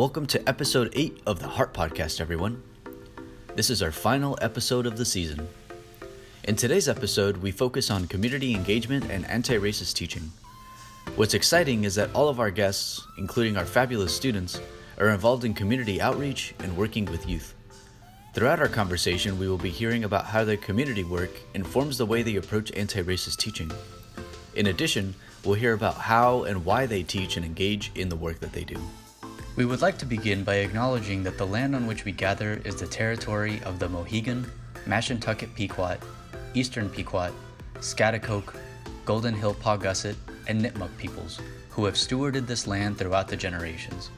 Welcome to episode 8 of the Heart Podcast, everyone. This is our final episode of the season. In today's episode, we focus on community engagement and anti racist teaching. What's exciting is that all of our guests, including our fabulous students, are involved in community outreach and working with youth. Throughout our conversation, we will be hearing about how their community work informs the way they approach anti racist teaching. In addition, we'll hear about how and why they teach and engage in the work that they do. We would like to begin by acknowledging that the land on which we gather is the territory of the Mohegan, Mashantucket Pequot, Eastern Pequot, Schaghticoke, Golden Hill Paugussett, and Nipmuc peoples, who have stewarded this land throughout the generations.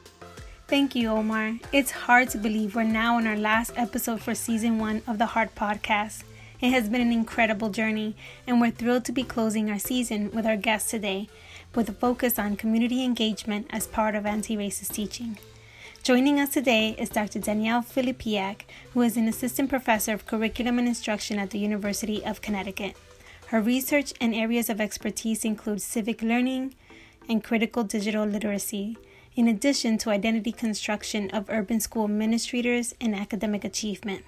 Thank you, Omar. It's hard to believe we're now in our last episode for season one of the Heart Podcast. It has been an incredible journey, and we're thrilled to be closing our season with our guest today, with a focus on community engagement as part of anti racist teaching. Joining us today is Dr. Danielle Filipiak, who is an assistant professor of curriculum and instruction at the University of Connecticut. Her research and areas of expertise include civic learning and critical digital literacy, in addition to identity construction of urban school administrators and academic achievement.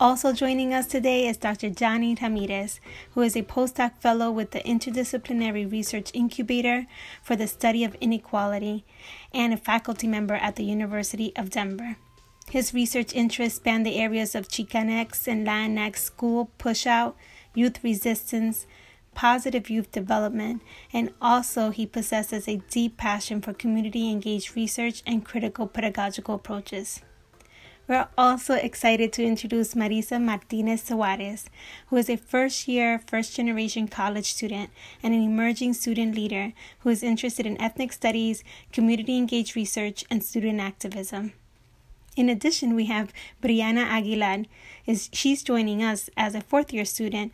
Also joining us today is Dr. Johnny Ramirez, who is a postdoc fellow with the Interdisciplinary Research Incubator for the Study of Inequality and a faculty member at the University of Denver. His research interests span the areas of Chicanx and Latinx school pushout, youth resistance, positive youth development, and also he possesses a deep passion for community engaged research and critical pedagogical approaches. We're also excited to introduce Marisa Martinez Suarez, who is a first year, first generation college student and an emerging student leader who is interested in ethnic studies, community engaged research, and student activism. In addition, we have Brianna Aguilar. Is she's joining us as a fourth year student,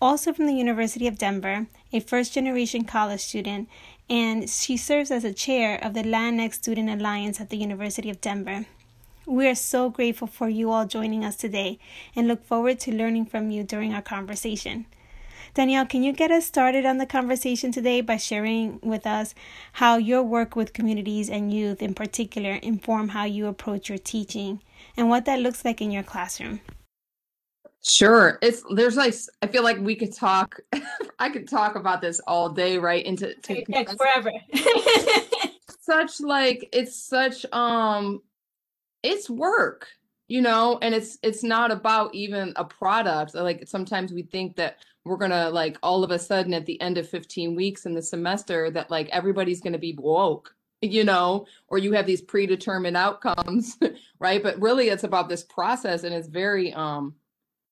also from the University of Denver, a first generation college student, and she serves as a chair of the Latinx Student Alliance at the University of Denver. We are so grateful for you all joining us today and look forward to learning from you during our conversation. Danielle, can you get us started on the conversation today by sharing with us how your work with communities and youth in particular inform how you approach your teaching and what that looks like in your classroom? Sure. It's there's like I feel like we could talk I could talk about this all day, right? Into to, forever. such like it's such um it's work you know and it's it's not about even a product like sometimes we think that we're gonna like all of a sudden at the end of 15 weeks in the semester that like everybody's gonna be woke you know or you have these predetermined outcomes right? But really it's about this process and it's very um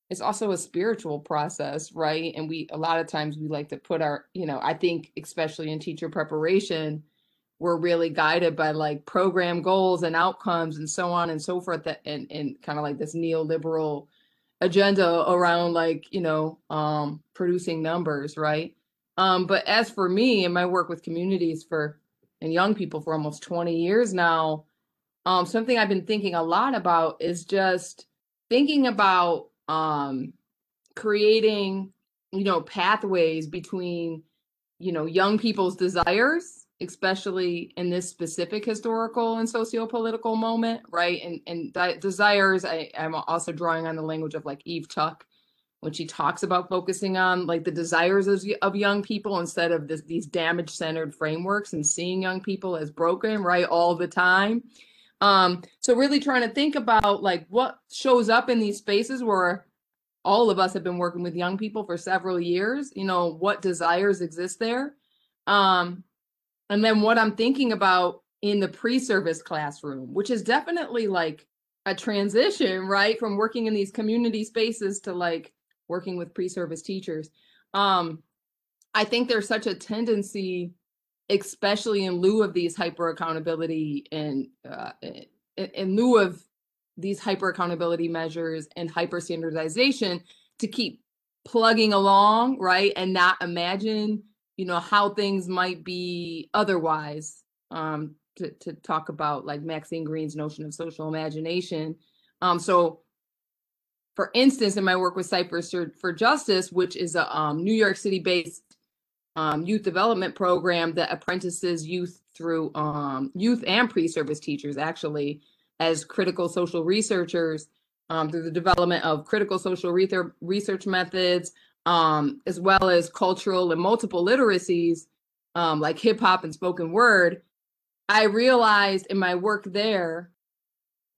it's also a spiritual process right? And we a lot of times we like to put our you know i think especially in teacher preparation we're really guided by like program goals and outcomes and so on and so forth that and, and kind of like this neoliberal agenda around like you know um producing numbers right? Um but as for me and my work with communities for and young people for almost 20 years now um something i've been thinking a lot about is just thinking about um creating you know pathways between you know young people's desires especially in this specific historical and socio-political moment, right? And and desires, I, I'm also drawing on the language of like Eve Tuck when she talks about focusing on like the desires of, of young people instead of this, these damage centered frameworks and seeing young people as broken, right, all the time. Um, so really trying to think about like what shows up in these spaces where all of us have been working with young people for several years, you know, what desires exist there. Um, and then what I'm thinking about in the pre-service classroom, which is definitely like a transition, right? From working in these community spaces to like working with pre-service teachers. Um, I think there's such a tendency, especially in lieu of these hyper accountability and uh, in, in lieu of these hyper accountability measures and hyper standardization to keep plugging along, right? And not imagine you know how things might be otherwise um to, to talk about like Maxine Greene's notion of social imagination. Um so for instance in my work with Cyphers for justice which is a um, new york city based um, youth development program that apprentices youth through um, youth and pre-service teachers actually as critical social researchers um, through the development of critical social research methods um, as well as cultural and multiple literacies um, like hip hop and spoken word i realized in my work there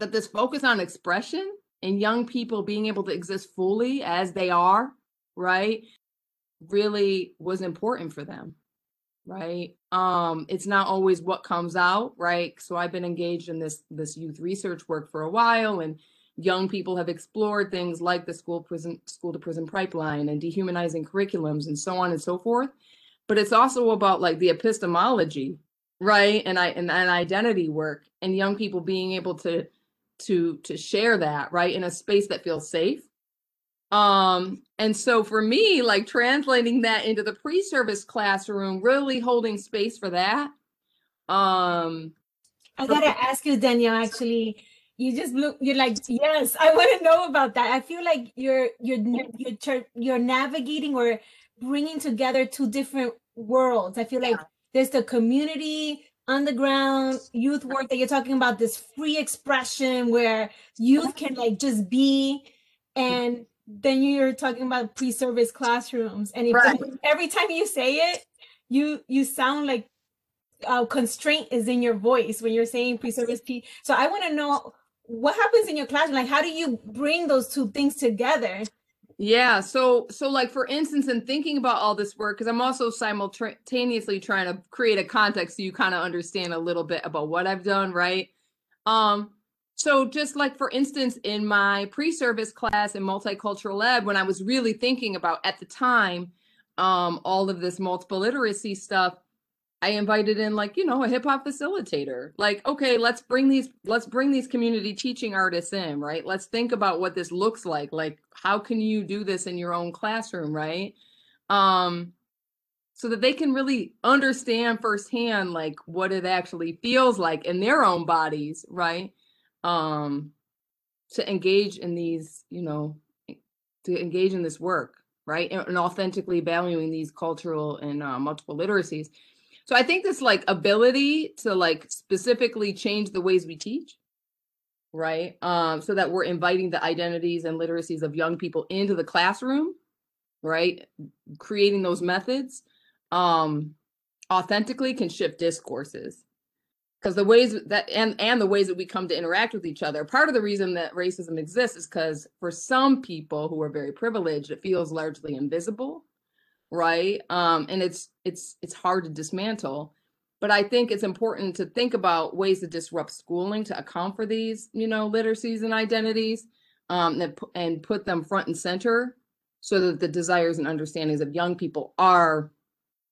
that this focus on expression and young people being able to exist fully as they are right really was important for them right? Um it's not always what comes out right? So i've been engaged in this this youth research work for a while and young people have explored things like the school prison school to prison pipeline and dehumanizing curriculums and so on and so forth but it's also about like the epistemology right and i and, and identity work and young people being able to to to share that right in a space that feels safe um, and so for me, like translating that into the pre-service classroom, really holding space for that. Um, I gotta ask you, Danielle, actually, you just look, you're like, yes, I want to know about that. I feel like you're, you're, you're, you're navigating or bringing together two different worlds. I feel like there's the community underground youth work that you're talking about, this free expression where youth can like just be and then you're talking about pre-service classrooms and right. every time you say it you you sound like uh, constraint is in your voice when you're saying pre-service P. So I want to know what happens in your classroom. Like, how do you bring those two things together? Yeah. So, so like for instance, in thinking about all this work, because I'm also simultaneously trying to create a context so you kind of understand a little bit about what I've done, right? Um, so just like for instance, in my pre-service class in multicultural lab when I was really thinking about at the time, um, all of this multiple literacy stuff, I invited in like, you know, a hip hop facilitator. Like, okay, let's bring these, let's bring these community teaching artists in, right? Let's think about what this looks like. Like, how can you do this in your own classroom, right? Um, so that they can really understand firsthand like what it actually feels like in their own bodies, right? um to engage in these you know to engage in this work right and, and authentically valuing these cultural and uh, multiple literacies so i think this like ability to like specifically change the ways we teach right? Um so that we're inviting the identities and literacies of young people into the classroom right? Creating those methods um authentically can shift discourses. Because the ways that and and the ways that we come to interact with each other. Part of the reason that racism exists is because for some people who are very privileged it feels largely invisible right um and it's it's it's hard to dismantle but i think it's important to think about ways to disrupt schooling to account for these you know literacies and identities um and, and put them front and center so that the desires and understandings of young people are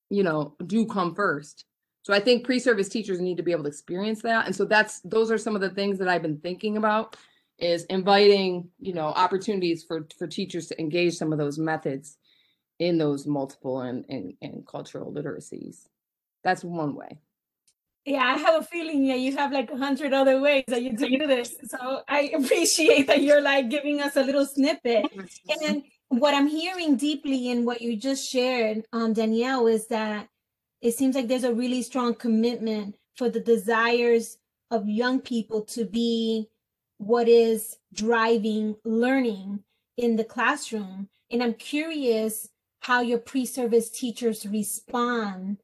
you know do come first so I think pre-service teachers need to be able to experience that. And so that's those are some of the things that I've been thinking about is inviting, you know, opportunities for for teachers to engage some of those methods in those multiple and and, and cultural literacies. That's one way. Yeah, I have a feeling yeah, you have like a hundred other ways that you do this. So I appreciate that you're like giving us a little snippet. And what I'm hearing deeply in what you just shared, um, Danielle, is that it seems like there's a really strong commitment for the desires of young people to be what is driving learning in the classroom. And I'm curious how your pre-service teachers respond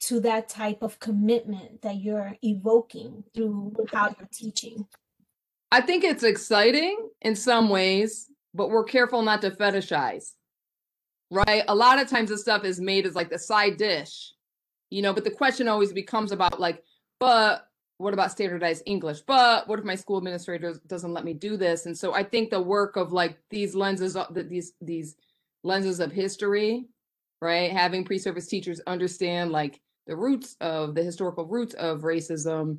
to that type of commitment that you're evoking through how you're teaching. I think it's exciting in some ways, but we're careful not to fetishize, right? A lot of times the stuff is made as like the side dish you know but the question always becomes about like but what about standardized english but what if my school administrator doesn't let me do this and so i think the work of like these lenses uh, that these these lenses of history right having pre-service teachers understand like the roots of the historical roots of racism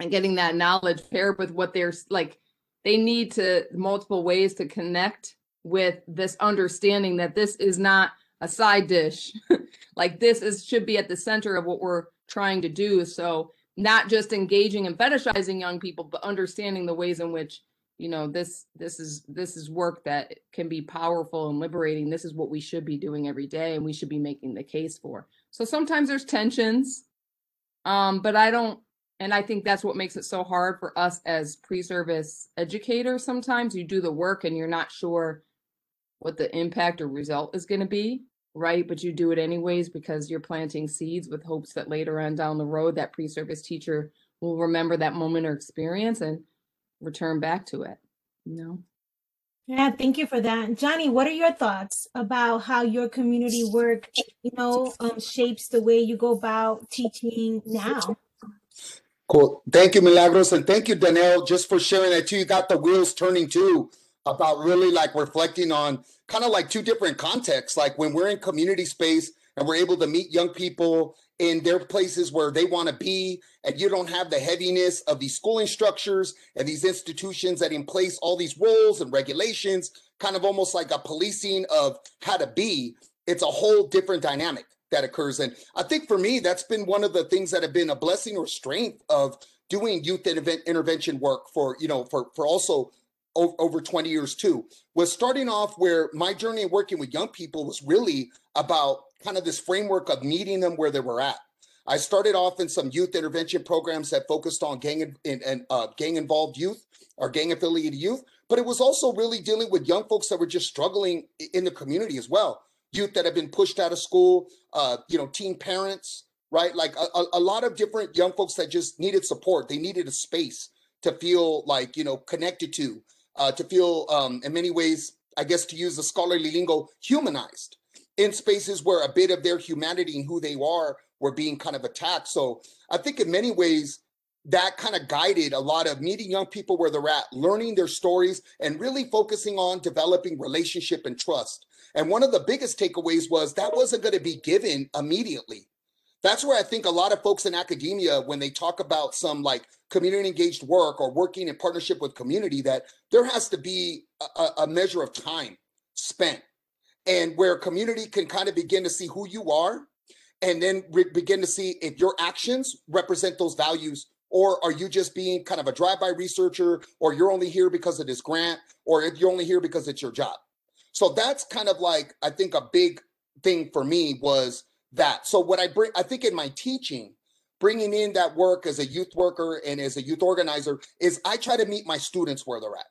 and getting that knowledge paired with what they're like they need to multiple ways to connect with this understanding that this is not a side dish. like this is should be at the center of what we're trying to do. So not just engaging and fetishizing young people, but understanding the ways in which you know this this is this is work that can be powerful and liberating this is what we should be doing every day and we should be making the case for so sometimes there's tensions Um, but I don't, and I think that's what makes it so hard for us as pre-service educators. Sometimes you do the work and you're not sure what the impact or result is going to be, right? But you do it anyways because you're planting seeds with hopes that later on down the road, that pre-service teacher will remember that moment or experience and return back to it, you know? Yeah, thank you for that. Johnny, what are your thoughts about how your community work, you know, um, shapes the way you go about teaching now? Cool. Thank you, Milagros. And thank you, Danielle, just for sharing that too. You got the wheels turning too about really like reflecting on kind of like two different contexts. Like when we're in community space and we're able to meet young people in their places where they want to be, and you don't have the heaviness of these schooling structures and these institutions that in place all these rules and regulations, kind of almost like a policing of how to be. It's a whole different dynamic that occurs. And I think for me, that's been one of the things that have been a blessing or strength of doing youth event intervention work for, you know, for, for also over 20 years too was starting off where my journey working with young people was really about kind of this framework of meeting them where they were at. I started off in some youth intervention programs that focused on gang and, uh, gang involved youth or gang affiliated youth but it was also really dealing with young folks that were just struggling in the community as well. Youth that have been pushed out of school uh, you know teen parents right? Like a, a lot of different young folks that just needed support. They needed a space to feel like you know connected to uh, to feel, um, in many ways, I guess to use the scholarly lingo, humanized in spaces where a bit of their humanity and who they are were being kind of attacked. So I think in many ways, that kind of guided a lot of meeting young people where they're at, learning their stories, and really focusing on developing relationship and trust. And one of the biggest takeaways was that wasn't going to be given immediately that's where I think a lot of folks in academia, when they talk about some like community engaged work or working in partnership with community, that there has to be a, a measure of time spent and where community can kind of begin to see who you are and then re- begin to see if your actions represent those values or are you just being kind of a drive-by researcher or you're only here because of this grant or if you're only here because it's your job so that's kind of like i think a big thing for me was that. So what I bring, I think in my teaching, bringing in that work as a youth worker and as a youth organizer is I try to meet my students where they're at.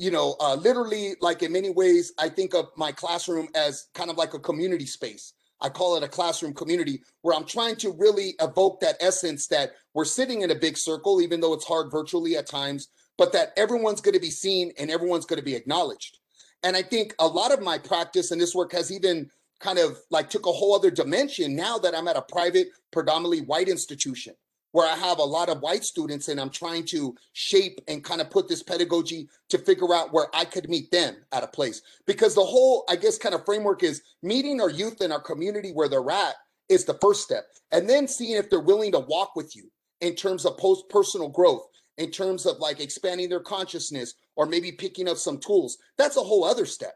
You know, uh, literally, like in many ways, I think of my classroom as kind of like a community space. I call it a classroom community where I'm trying to really evoke that essence that we're sitting in a big circle, even though it's hard virtually at times, but that everyone's going to be seen and everyone's going to be acknowledged. And I think a lot of my practice and this work has even kind of like took a whole other dimension now that I'm at a private, predominantly white institution where I have a lot of white students and I'm trying to shape and kind of put this pedagogy to figure out where I could meet them at a place. Because the whole, I guess, kind of framework is meeting our youth in our community where they're at is the first step. And then seeing if they're willing to walk with you in terms of post personal growth, in terms of like expanding their consciousness or maybe picking up some tools. That's a whole other step.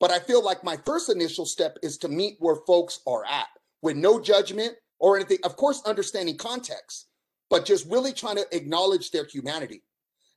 But I feel like my first initial step is to meet where folks are at with no judgment or anything. Of course, understanding context, but just really trying to acknowledge their humanity.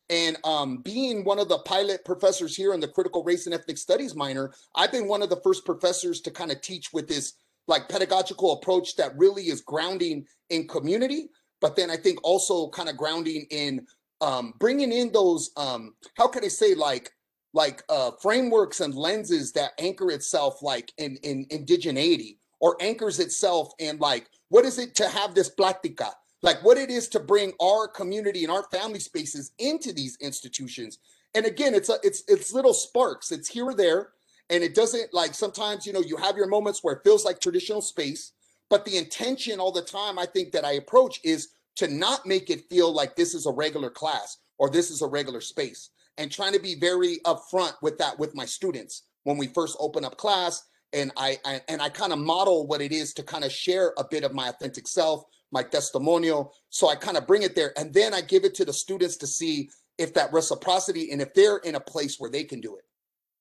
And um, being one of the pilot professors here in the critical race and ethnic studies minor, I've been one of the first professors to kind of teach with this like pedagogical approach that really is grounding in community, but then I think also kind of grounding in um, bringing in those, um, how can I say, like like uh, frameworks and lenses that anchor itself like in, in indigeneity or anchors itself in like what is it to have this plática like what it is to bring our community and our family spaces into these institutions. And again it's a, it's it's little sparks. It's here or there. And it doesn't like sometimes you know you have your moments where it feels like traditional space but the intention all the time i think that i approach is to not make it feel like this is a regular class or this is a regular space. And trying to be very upfront with that with my students. When we first open up class and I, I and I kind of model what it is to kind of share a bit of my authentic self, my testimonial. So I kind of bring it there and then I give it to the students to see if that reciprocity and if they're in a place where they can do it.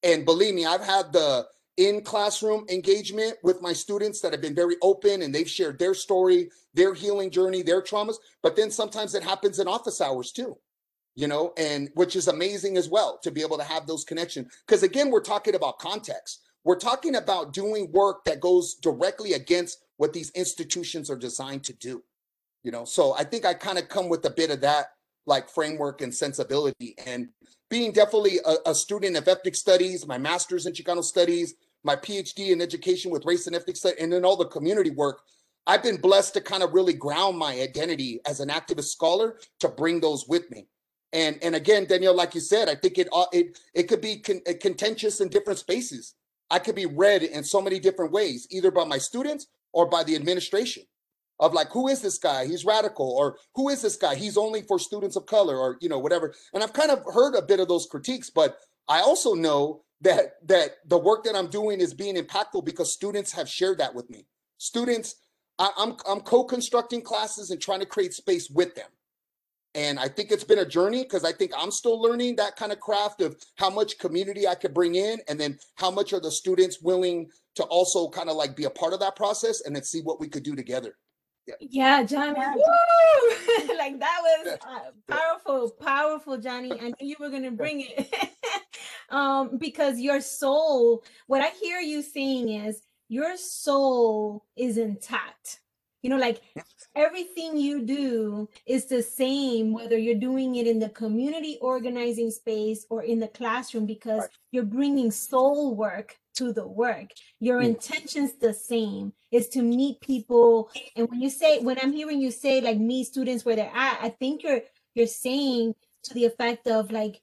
And believe me, I've had the in classroom engagement with my students that have been very open and they've shared their story, their healing journey, their traumas. But then sometimes it happens in office hours too you know, and which is amazing as well to be able to have those connections. Because again, we're talking about context. We're talking about doing work that goes directly against what these institutions are designed to do. you know. So I think I kind of come with a bit of that like framework and sensibility and being definitely a, a, student of ethnic studies, my master's in Chicano studies, my PhD in education with race and ethnic studies, and then all the community work, I've been blessed to kind of really ground my identity as an activist scholar to bring those with me. And and again, Danielle, like you said, I think it it it could be con- contentious in different spaces. I could be read in so many different ways, either by my students or by the administration of like who is this guy? He's radical or who is this guy? He's only for students of color or you know whatever. And i've kind of heard a bit of those critiques but i also know that that the work that i'm doing is being impactful because students have shared that with me. Students I, i'm i'm co-constructing classes and trying to create space with them. And i think it's been a journey because i think i'm still learning that kind of craft of how much community i could bring in and then how much are the students willing to also kind of like be a part of that process and then see what we could do together yeah, yeah Johnny. like that was uh, powerful, powerful, Johnny. I knew you were gonna bring it. um, because your soul, what I hear you saying is your soul is intact. You know, like everything you do is the same, whether you're doing it in the community organizing space or in the classroom, because right. you're bringing soul work to the work. Your intention's the same is to meet people. And when you say, when I'm hearing you say like meet students where they're at, I think you're you're saying to the effect of like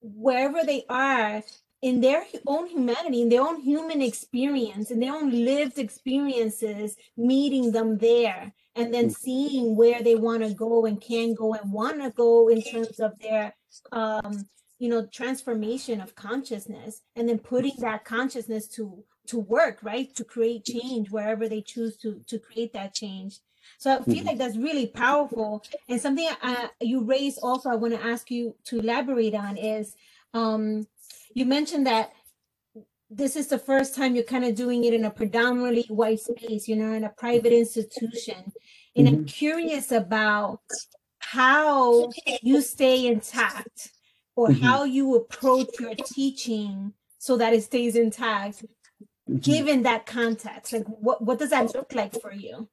wherever they are in their own humanity, in their own human experience, in their own lived experiences, meeting them there and then mm. seeing where they want to go and can go and want to go in terms of their um you know transformation of consciousness and then putting that consciousness to to work right? To create change wherever they choose to to create that change. So i feel mm-hmm. like that's really powerful. And something uh, you raised also i want to ask you to elaborate on is um you mentioned that this is the first time you're kind of doing it in a predominantly white space you know in a private institution. And mm-hmm. i'm curious about how you stay intact or mm-hmm. how you approach your teaching so that it stays intact mm-hmm. given that context like what, what does that look like for you?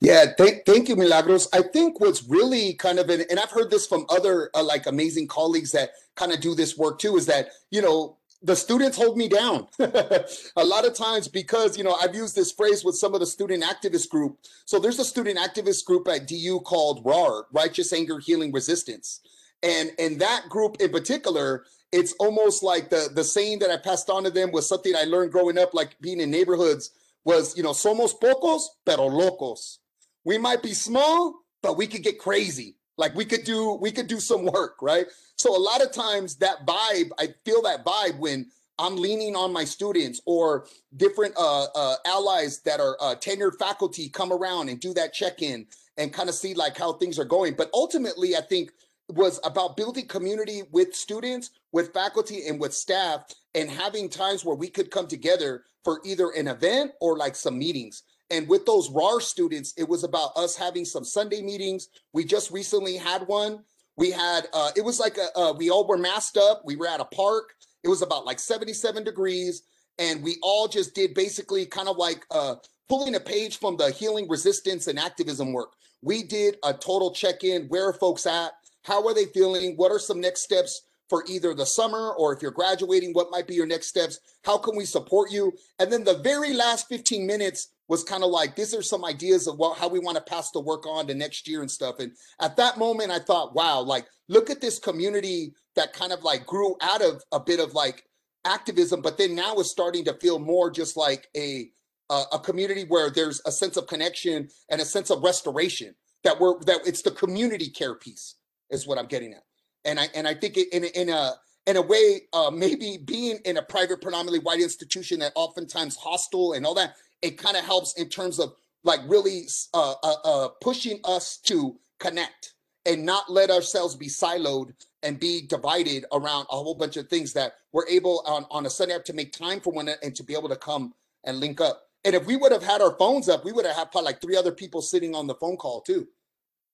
Yeah thank, thank you milagros. I think what's really kind of an, and i've heard this from other uh, like amazing colleagues that kind of do this work too is that you know the students hold me down. A lot of times because you know i've used this phrase with some of the student activist group. So there's a student activist group at du called rar righteous anger healing resistance and in that group in particular, it's almost like the the saying that I passed on to them was something I learned growing up, like being in neighborhoods, was you know, somos pocos pero locos. We might be small, but we could get crazy. Like we could do we could do some work, right? So a lot of times that vibe, I feel that vibe when I'm leaning on my students or different uh, uh, allies that are uh, tenured faculty come around and do that check in and kind of see like how things are going. But ultimately, I think was about building community with students, with faculty, and with staff, and having times where we could come together for either an event or like some meetings. And with those RAR students, it was about us having some Sunday meetings. We just recently had one. We had, uh, it was like a, uh, we all were masked up. We were at a park. It was about like 77 degrees. And we all just did basically kind of like uh, pulling a page from the healing resistance and activism work. We did a total check in. Where are folks at? How are they feeling? What are some next steps for either the summer or if you're graduating, what might be your next steps? How can we support you? And then the very last 15 minutes was kind of like, these are some ideas of what, how we want to pass the work on to next year and stuff. And at that moment, I thought, wow, like, look at this community that kind of like grew out of a bit of like activism, but then now is starting to feel more just like a, a, a community where there's a sense of connection and a sense of restoration that we're, that it's the community care piece is what I'm getting at. And I and I think in in a in a way, uh, maybe being in a private, predominantly white institution that oftentimes hostile and all that, it kind of helps in terms of like really uh, uh, uh, pushing us to connect and not let ourselves be siloed and be divided around a whole bunch of things that we're able on, on a Sunday to make time for one and to be able to come and link up. And if we would have had our phones up, we would have had like three other people sitting on the phone call too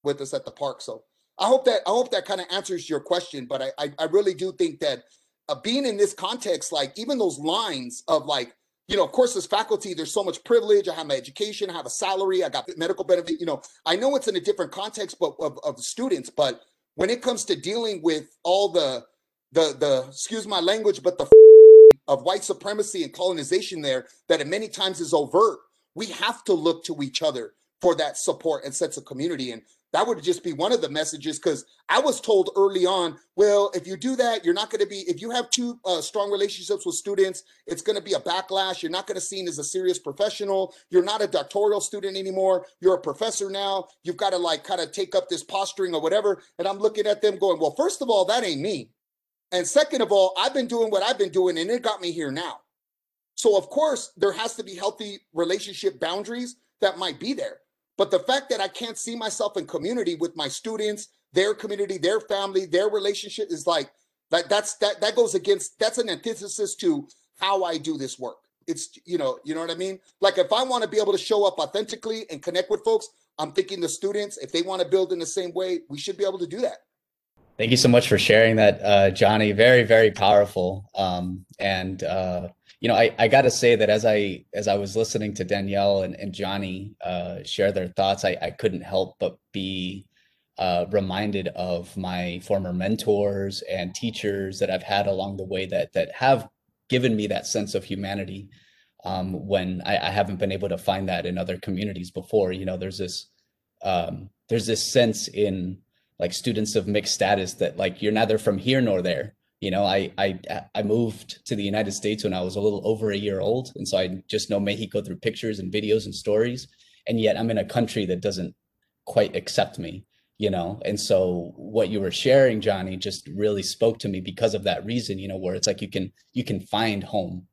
with us at the park. So I hope that I hope that kind of answers your question, but I I, I really do think that uh, being in this context, like even those lines of like you know, of course, as faculty, there's so much privilege. I have my education, I have a salary, I got medical benefit. You know, I know it's in a different context, but of, of students. But when it comes to dealing with all the the the excuse my language, but the of white supremacy and colonization there, that it many times is overt. We have to look to each other for that support and sense of community. And that would just be one of the messages because I was told early on, well, if you do that, you're not going to be, if you have two uh, strong relationships with students, it's going to be a backlash. You're not going to seen as a serious professional. You're not a doctoral student anymore. You're a professor now. You've got to like kind of take up this posturing or whatever. And I'm looking at them going, well, first of all, that ain't me. And second of all, I've been doing what I've been doing and it got me here now. So, of course, there has to be healthy relationship boundaries that might be there. But the fact that I can't see myself in community with my students, their community, their family, their relationship is like that that's that that goes against that's an antithesis to how I do this work. It's you know, you know what I mean? Like if I want to be able to show up authentically and connect with folks, I'm thinking the students, if they want to build in the same way, we should be able to do that. Thank you so much for sharing that, uh, Johnny. Very, very powerful. Um, and uh, you know, I, I got to say that as I as I was listening to Danielle and, and Johnny uh, share their thoughts, I, I couldn't help but be uh, reminded of my former mentors and teachers that I've had along the way that that have given me that sense of humanity um, when I, I, haven't been able to find that in other communities before. You know, there's this um, there's this sense in like students of mixed status that like you're neither from here nor there you know I, I i moved to the united states when i was a little over a year old and so i just know mexico through pictures and videos and stories and yet i'm in a country that doesn't quite accept me you know? And so what you were sharing johnny just really spoke to me because of that reason you know where it's like you can you can find home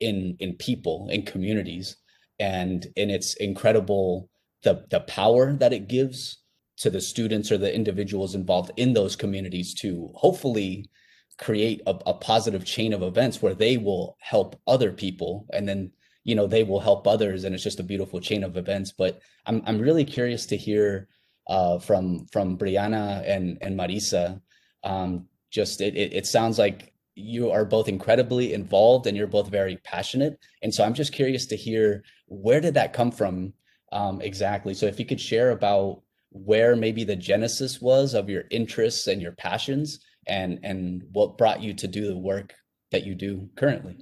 in in people in communities and and it's incredible the the power that it gives to the students or the individuals involved in those communities to hopefully create a, a, positive chain of events where they will help other people and then you know they will help others and it's just a beautiful chain of events. But i'm, I'm really curious to hear uh, from from brianna and and marisa. Um, just it, it, it sounds like you are both incredibly involved and you're both very passionate. And so i'm just curious to hear where did that come from um, exactly? So if you could share about where maybe the genesis was of your interests and your passions and and what brought you to do the work that you do currently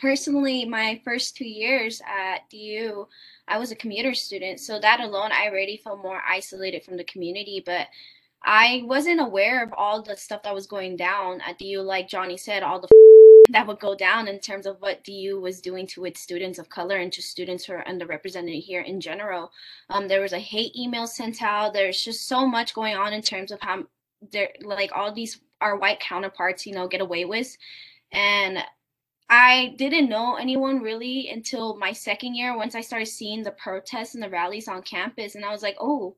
personally my first two years at du i was a commuter student so that alone i already felt more isolated from the community but i wasn't aware of all the stuff that was going down at du like johnny said all the that would go down in terms of what DU was doing to its students of color and to students who are underrepresented here in general. Um, there was a hate email sent out. There's just so much going on in terms of how they're like all these our white counterparts, you know, get away with. And I didn't know anyone really until my second year once I started seeing the protests and the rallies on campus. And I was like, oh,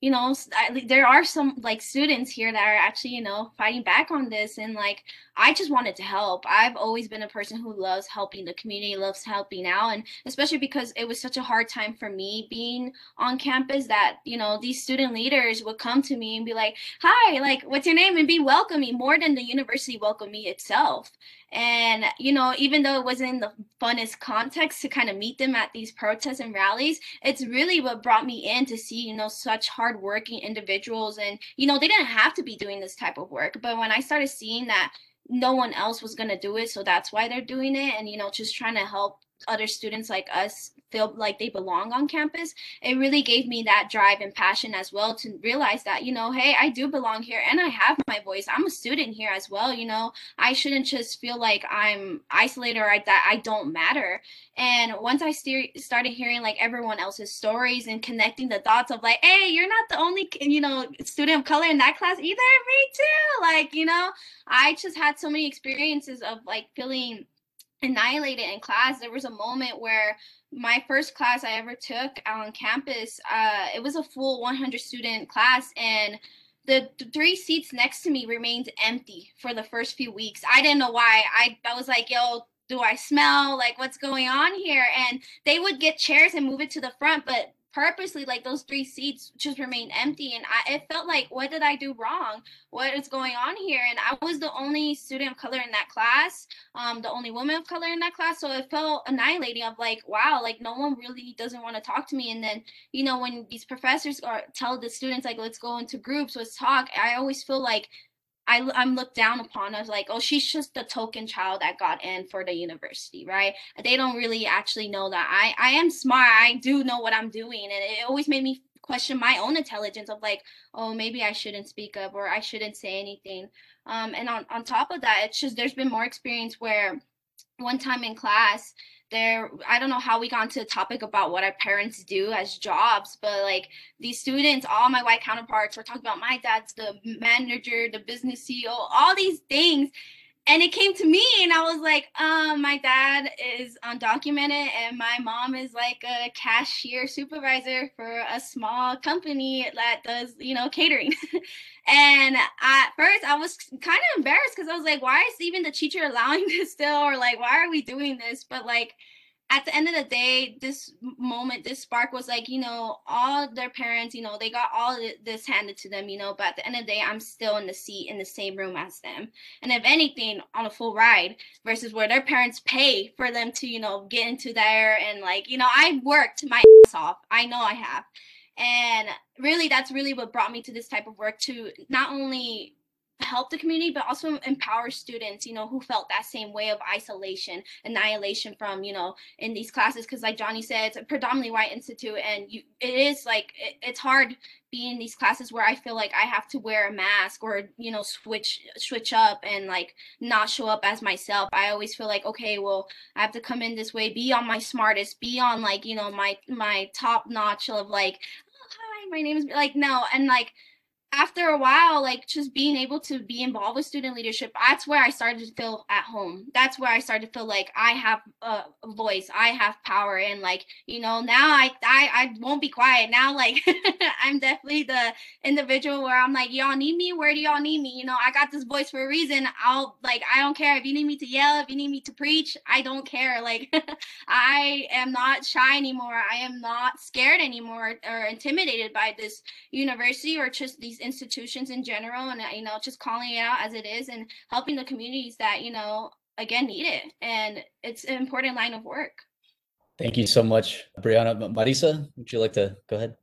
you know I, there are some like students here that are actually you know fighting back on this and like i just wanted to help. I've always been a person who loves helping the community loves helping out and especially because it was such a hard time for me being on campus that you know these student leaders would come to me and be like hi like what's your name? and be welcoming more than the university welcome me itself and, you know, even though it wasn't in the funnest context to kind of meet them at these protests and rallies, it's really what brought me in to see, you know, such hardworking individuals. And, you know, they didn't have to be doing this type of work. But when I started seeing that no one else was going to do it, so that's why they're doing it, and, you know, just trying to help other students like us feel like they belong on campus it really gave me that drive and passion as well to realize that you know hey i do belong here and i have my voice. I'm a student here as well you know. I shouldn't just feel like i'm isolated or that i don't matter. And once i st- started hearing like everyone else's stories and connecting the dots of like hey you're not the only you know student of color in that class either. Me too. Like you know i just had so many experiences of like feeling annihilated in class. There was a moment where my first class I ever took on campus, uh, it was a full 100 student class, and the, the three seats next to me remained empty for the first few weeks. I didn't know why. I, I was like, yo, do I smell? Like, what's going on here? And they would get chairs and move it to the front, but purposely like those three seats just remained empty and I it felt like what did I do wrong? What is going on here? And I was the only student of color in that class, um, the only woman of color in that class. So it felt annihilating of like, wow, like no one really doesn't want to talk to me. And then, you know, when these professors are tell the students like let's go into groups, let's talk, I always feel like I, I'm looked down upon as like, oh, she's just the token child that got in for the university, right? They don't really actually know that I, I am smart. I do know what I'm doing. And it always made me question my own intelligence of like, oh, maybe I shouldn't speak up or I shouldn't say anything. Um, and on, on top of that, it's just there's been more experience where one time in class, there i don't know how we got into the topic about what our parents do as jobs but like these students all my white counterparts were talking about my dad's the manager the business ceo all these things and it came to me and i was like um my dad is undocumented and my mom is like a cashier supervisor for a small company that does you know catering. And at first i was kind of embarrassed because i was like why is even the teacher allowing this still? Or like why are we doing this? But like at the end of the day, this moment, this spark was like, you know, all their parents, you know, they got all this handed to them, you know, but at the end of the day, I'm still in the seat in the same room as them. And if anything, on a full ride versus where their parents pay for them to, you know, get into there and like, you know, I worked my ass off. I know I have. And really, that's really what brought me to this type of work to not only help the community but also empower students you know who felt that same way of isolation annihilation from you know in these classes. Because like johnny said it's a predominantly white institute and you it is like it, it's hard being in these classes where i feel like i have to wear a mask or you know switch switch up and like not show up as myself. I always feel like okay well i have to come in this way be on my smartest be on like you know my my top notch of like oh, hi my name is like no and like after a while, like just being able to be involved with student leadership, that's where I started to feel at home. That's where I started to feel like I have a voice, I have power, and like you know now I I, I won't be quiet. Now like I'm definitely the individual where I'm like y'all need me. Where do y'all need me? You know I got this voice for a reason. I'll like I don't care if you need me to yell, if you need me to preach. I don't care. Like I am not shy anymore. I am not scared anymore or intimidated by this university or just these institutions in general and you know just calling it out as it is and helping the communities that you know again need it. And it's an important line of work. Thank you so much brianna. Marisa would you like to go ahead?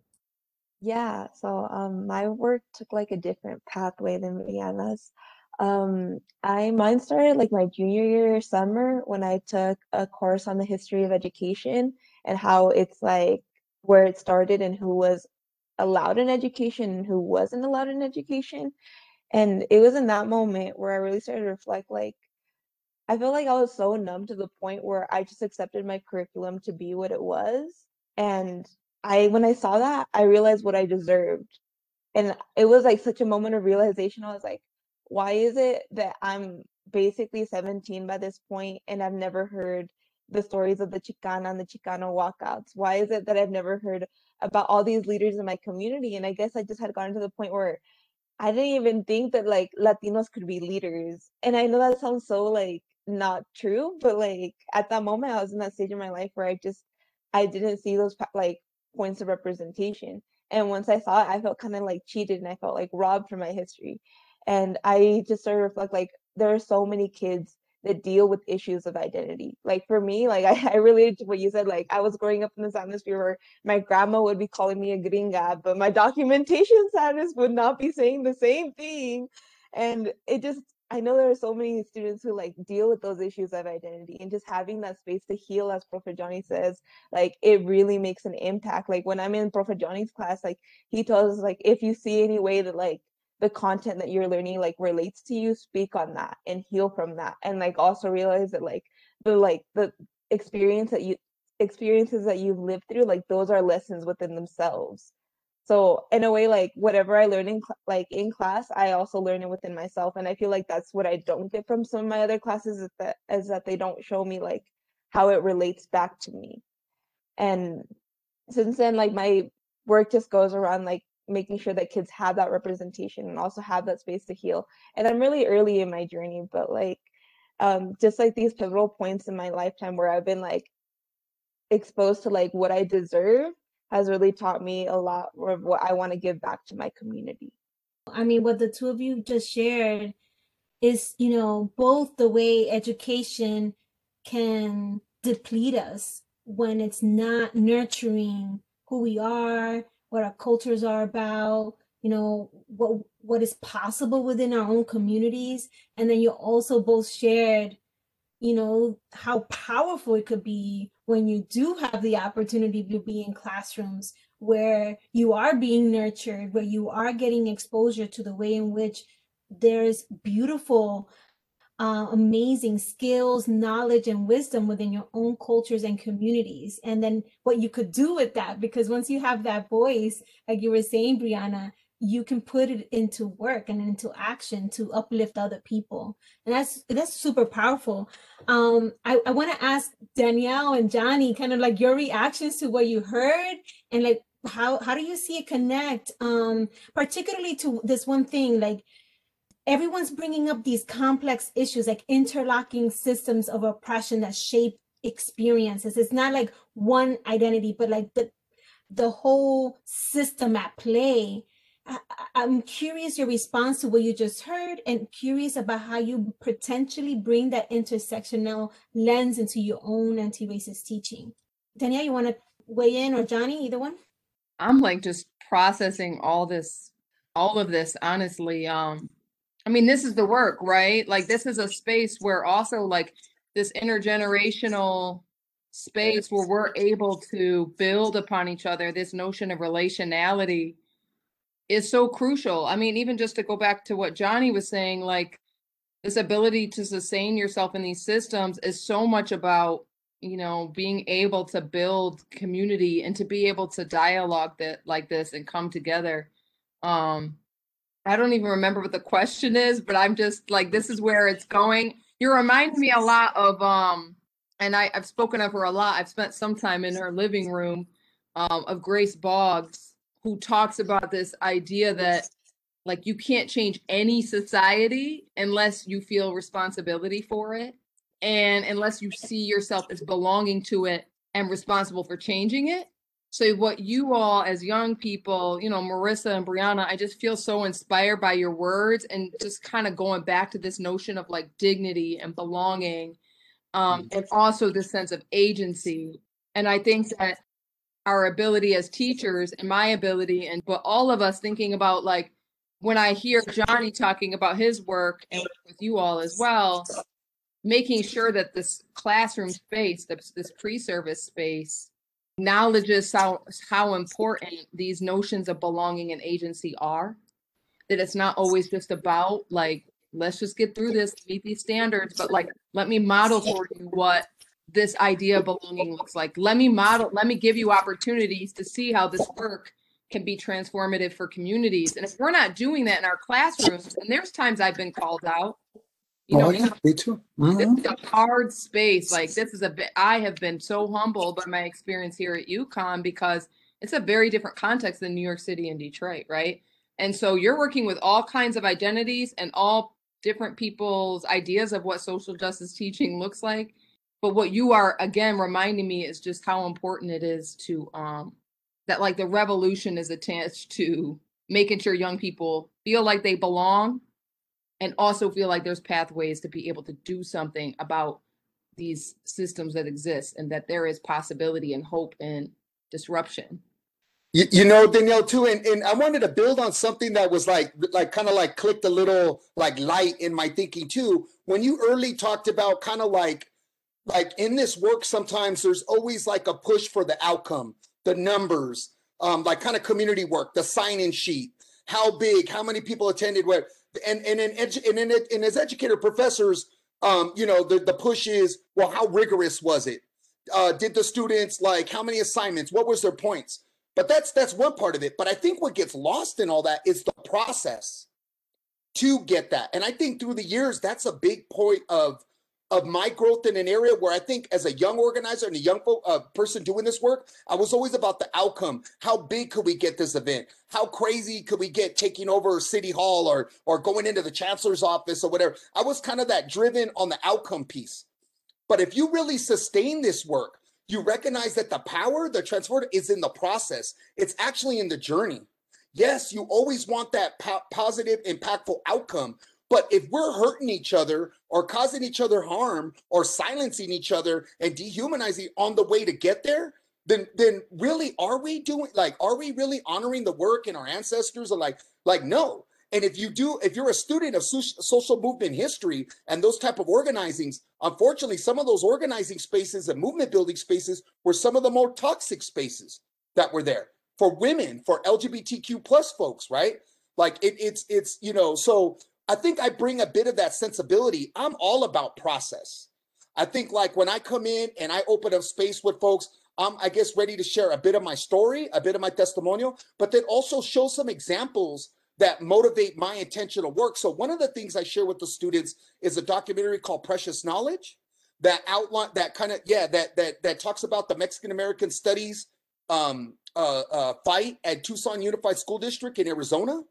Yeah so um my work took like a different pathway than brianna's. Um i mine started like my junior year summer when i took a course on the history of education and how it's like where it started and who was allowed an education and who wasn't allowed an education. And it was in that moment where I really started to reflect like, I feel like I was so numb to the point where I just accepted my curriculum to be what it was. And I, when I saw that, I realized what I deserved. And it was like such a moment of realization. I was like, why is it that I'm basically 17 by this point and I've never heard the stories of the Chicana and the Chicano walkouts? Why is it that I've never heard about all these leaders in my community? And I guess I just had gotten to the point where I didn't even think that like Latinos could be leaders. And I know that sounds so like not true, but like at that moment, I was in that stage of my life where I just I didn't see those like points of representation. And once I saw it, I felt kind of like cheated and I felt like robbed from my history. And I just started to reflect like there are so many kids that deal with issues of identity. Like for me, like I, I related to what you said. Like I was growing up in this atmosphere where my grandma would be calling me a gringa, but my documentation status would not be saying the same thing. And it just I know there are so many students who like deal with those issues of identity and just having that space to heal, as Prof. Johnny says, like it really makes an impact. Like when I'm in Prof. Johnny's class, like he tells us like if you see any way that like the content that you're learning like relates to you speak on that and heal from that and like also realize that like the like the experience that you experiences that you've lived through like those are lessons within themselves. So in a way like whatever i learn in like in class i also learn it within myself and i feel like that's what i don't get from some of my other classes is that is that they don't show me like how it relates back to me. And since then like my work just goes around like making sure that kids have that representation and also have that space to heal. And I'm really early in my journey, but like um just like these pivotal points in my lifetime where I've been like exposed to like what I deserve has really taught me a lot of what I want to give back to my community. I mean, what the two of you just shared is, you know, both the way education can deplete us when it's not nurturing who we are, what our cultures are about, you know, what what is possible within our own communities. And then you also both shared, you know, how powerful it could be when you do have the opportunity to be in classrooms where you are being nurtured, where you are getting exposure to the way in which there's beautiful, uh, amazing skills, knowledge, and wisdom within your own cultures and communities. And then what you could do with that, because once you have that voice, like you were saying, Brianna, you can put it into work and into action to uplift other people and that's that's super powerful um i, I want to ask danielle and johnny kind of like your reactions to what you heard and like how how do you see it connect um particularly to this one thing like everyone's bringing up these complex issues like interlocking systems of oppression that shape experiences it's not like one identity but like the the whole system at play I, am curious your response to what you just heard and curious about how you potentially bring that intersectional lens into your own anti-racist teaching. Danielle, you want to weigh in or Johnny, either one? I'm like just processing all this, all of this, honestly. Um, I mean, this is the work, right? Like this is a space where also like this intergenerational space where we're able to build upon each other, this notion of relationality is so crucial. I mean, even just to go back to what Johnny was saying, like this ability to sustain yourself in these systems is so much about, you know, being able to build community and to be able to dialogue that like this and come together. Um, I don't even remember what the question is, but I'm just like, this is where it's going. You remind me a lot of um, and I, I've spoken of her a lot. I've spent some time in her living room um, of Grace Boggs who talks about this idea that like you can't change any society unless you feel responsibility for it and unless you see yourself as belonging to it and responsible for changing it so what you all as young people you know marissa and brianna i just feel so inspired by your words and just kind of going back to this notion of like dignity and belonging um, and also this sense of agency. And i think that our ability as teachers and my ability and but all of us thinking about like when I hear Johnny talking about his work and with you all as well, making sure that this classroom space, this, this pre-service space, acknowledges how how important these notions of belonging and agency are. That it's not always just about like let's just get through this, meet these standards, but like let me model for you what this idea of belonging looks like. Let me model, let me give you opportunities to see how this work can be transformative for communities. And if we're not doing that in our classrooms, and there's times I've been called out, you know, oh, yeah, me too. Mm-hmm. This is a hard space. Like this is a bit, I have been so humbled by my experience here at UConn because it's a very different context than New York City and Detroit, right? And so you're working with all kinds of identities and all different people's ideas of what social justice teaching looks like but what you are again reminding me is just how important it is to um that like the revolution is attached to making sure young people feel like they belong and also feel like there's pathways to be able to do something about these systems that exist and that there is possibility and hope and disruption. You, you know danielle too and, and i wanted to build on something that was like like kind of like clicked a little like light in my thinking too. When you early talked about kind of like like in this work sometimes there's always like a push for the outcome the numbers um like kind of community work the sign-in sheet how big how many people attended what and and in edu- and in, in as educator professors um you know the, the push is well how rigorous was it? Uh did the students like how many assignments? What was their points? But that's that's one part of it. But i think what gets lost in all that is the process to get that. And i think through the years that's a big point of of my growth in an area where I think as a young organizer and a young uh, person doing this work, I was always about the outcome. How big could we get this event? How crazy could we get taking over City Hall or or going into the chancellor's office or whatever? I was kind of that driven on the outcome piece. But if you really sustain this work, you recognize that the power, the transformative is in the process. It's actually in the journey. Yes, you always want that po- positive, impactful outcome. But if we're hurting each other or causing each other harm or silencing each other and dehumanizing on the way to get there, then then really are we doing like are we really honoring the work and our ancestors are like like no. And if you do if you're a student of social movement history and those type of organizings unfortunately some of those organizing spaces and movement building spaces were some of the more toxic spaces that were there for women for lgbtq plus folks right? Like it, it's it's you know so i think i bring a bit of that sensibility i'm all about process i think like when i come in and i open up space with folks I'm, I guess, ready to share a bit of my story, a bit of my testimonial, but then also show some examples that motivate my intentional work. So one of the things I share with the students is a documentary called Precious Knowledge that outline that kind of yeah that that that talks about the Mexican American Studies um, uh, uh, fight at Tucson Unified School District in Arizona.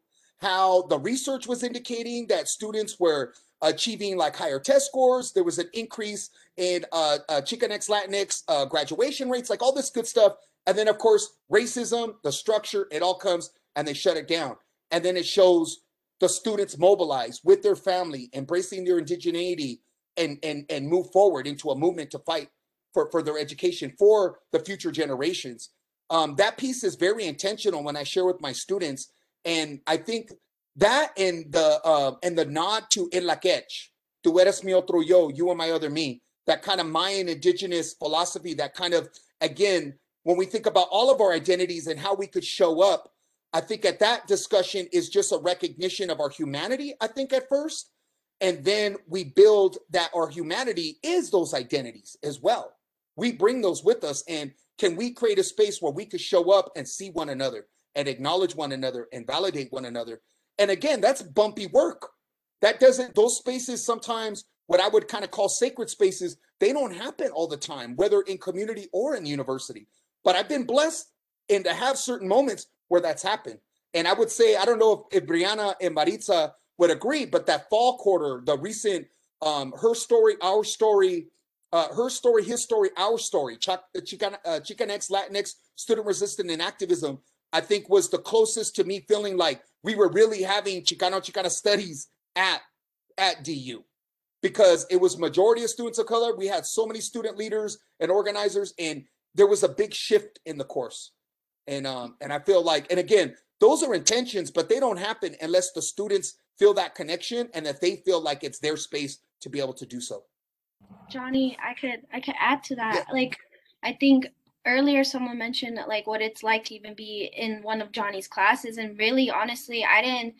How the research was indicating that students were achieving like higher test scores. There was an increase in uh, uh, Chicanx Latinx uh, graduation rates, like all this good stuff. And then, of course, racism, the structure, it all comes and they shut it down. And then it shows the students mobilize with their family, embracing their indigeneity, and and and move forward into a movement to fight for, for their education for the future generations. Um, that piece is very intentional when I share with my students, and I think that and the uh, and the nod to In Lak'ech, tu eres mi otro yo, you are my other me. That kind of Mayan indigenous philosophy. That kind of again, when we think about all of our identities and how we could show up I think at that discussion is just a recognition of our humanity, I think at first. And then we build that our humanity is those identities as well. We bring those with us. And can we create a space where we could show up and see one another and acknowledge one another and validate one another? And again, that's bumpy work. That doesn't, those spaces sometimes, what I would kind of call sacred spaces, they don't happen all the time, whether in community or in university. But I've been blessed and to have certain moments where that's happened. And I would say, I don't know if, if Brianna and Maritza would agree, but that fall quarter, the recent um, her story, our story, uh, her story, his story, our story, Ch- Chican, uh, Chicanx, Latinx, student resistance and activism, I think was the closest to me feeling like we were really having Chicano Chicana studies at at DU because it was majority of students of color. We had so many student leaders and organizers, and there was a big shift in the course. And um, and I feel like, and again, those are intentions, but they don't happen unless the students feel that connection and that they feel like it's their space to be able to do so. Johnny, I could I could add to that. Yeah. Like I think earlier someone mentioned like what it's like to even be in one of Johnny's classes and really honestly I didn't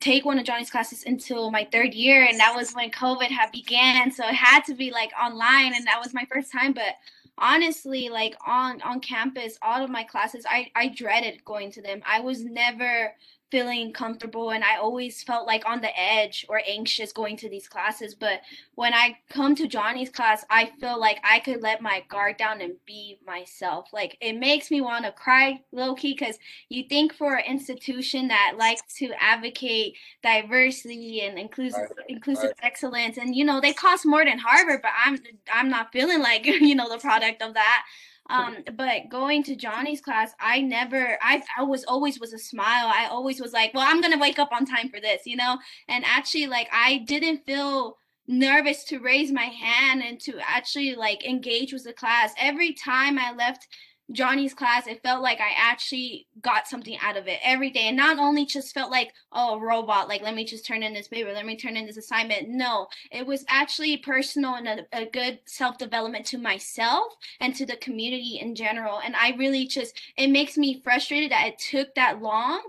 take one of Johnny's classes until my third year and that was when COVID had began so it had to be like online and that was my first time but honestly like on on campus all of my classes i i dreaded going to them. I was never feeling comfortable and I always felt like on the edge or anxious going to these classes. But when I come to Johnny's class, I feel like I could let my guard down and be myself. Like it makes me want to cry low key because you think for an institution that likes to advocate diversity and inclusive right. inclusive right. excellence and you know they cost more than Harvard, but I'm I'm not feeling like you know the product of that. Um, but going to Johnny's class, I never, I, I was always was a smile. I always was like, well, I'm gonna wake up on time for this, you know. And actually, like, I didn't feel nervous to raise my hand and to actually like engage with the class. Every time I left Johnny's class, it felt like I actually got something out of it every day. And not only just felt like, oh, robot, like, let me just turn in this paper, let me turn in this assignment. No, it was actually personal and a, a good self development to myself and to the community in general. And I really just, it makes me frustrated that it took that long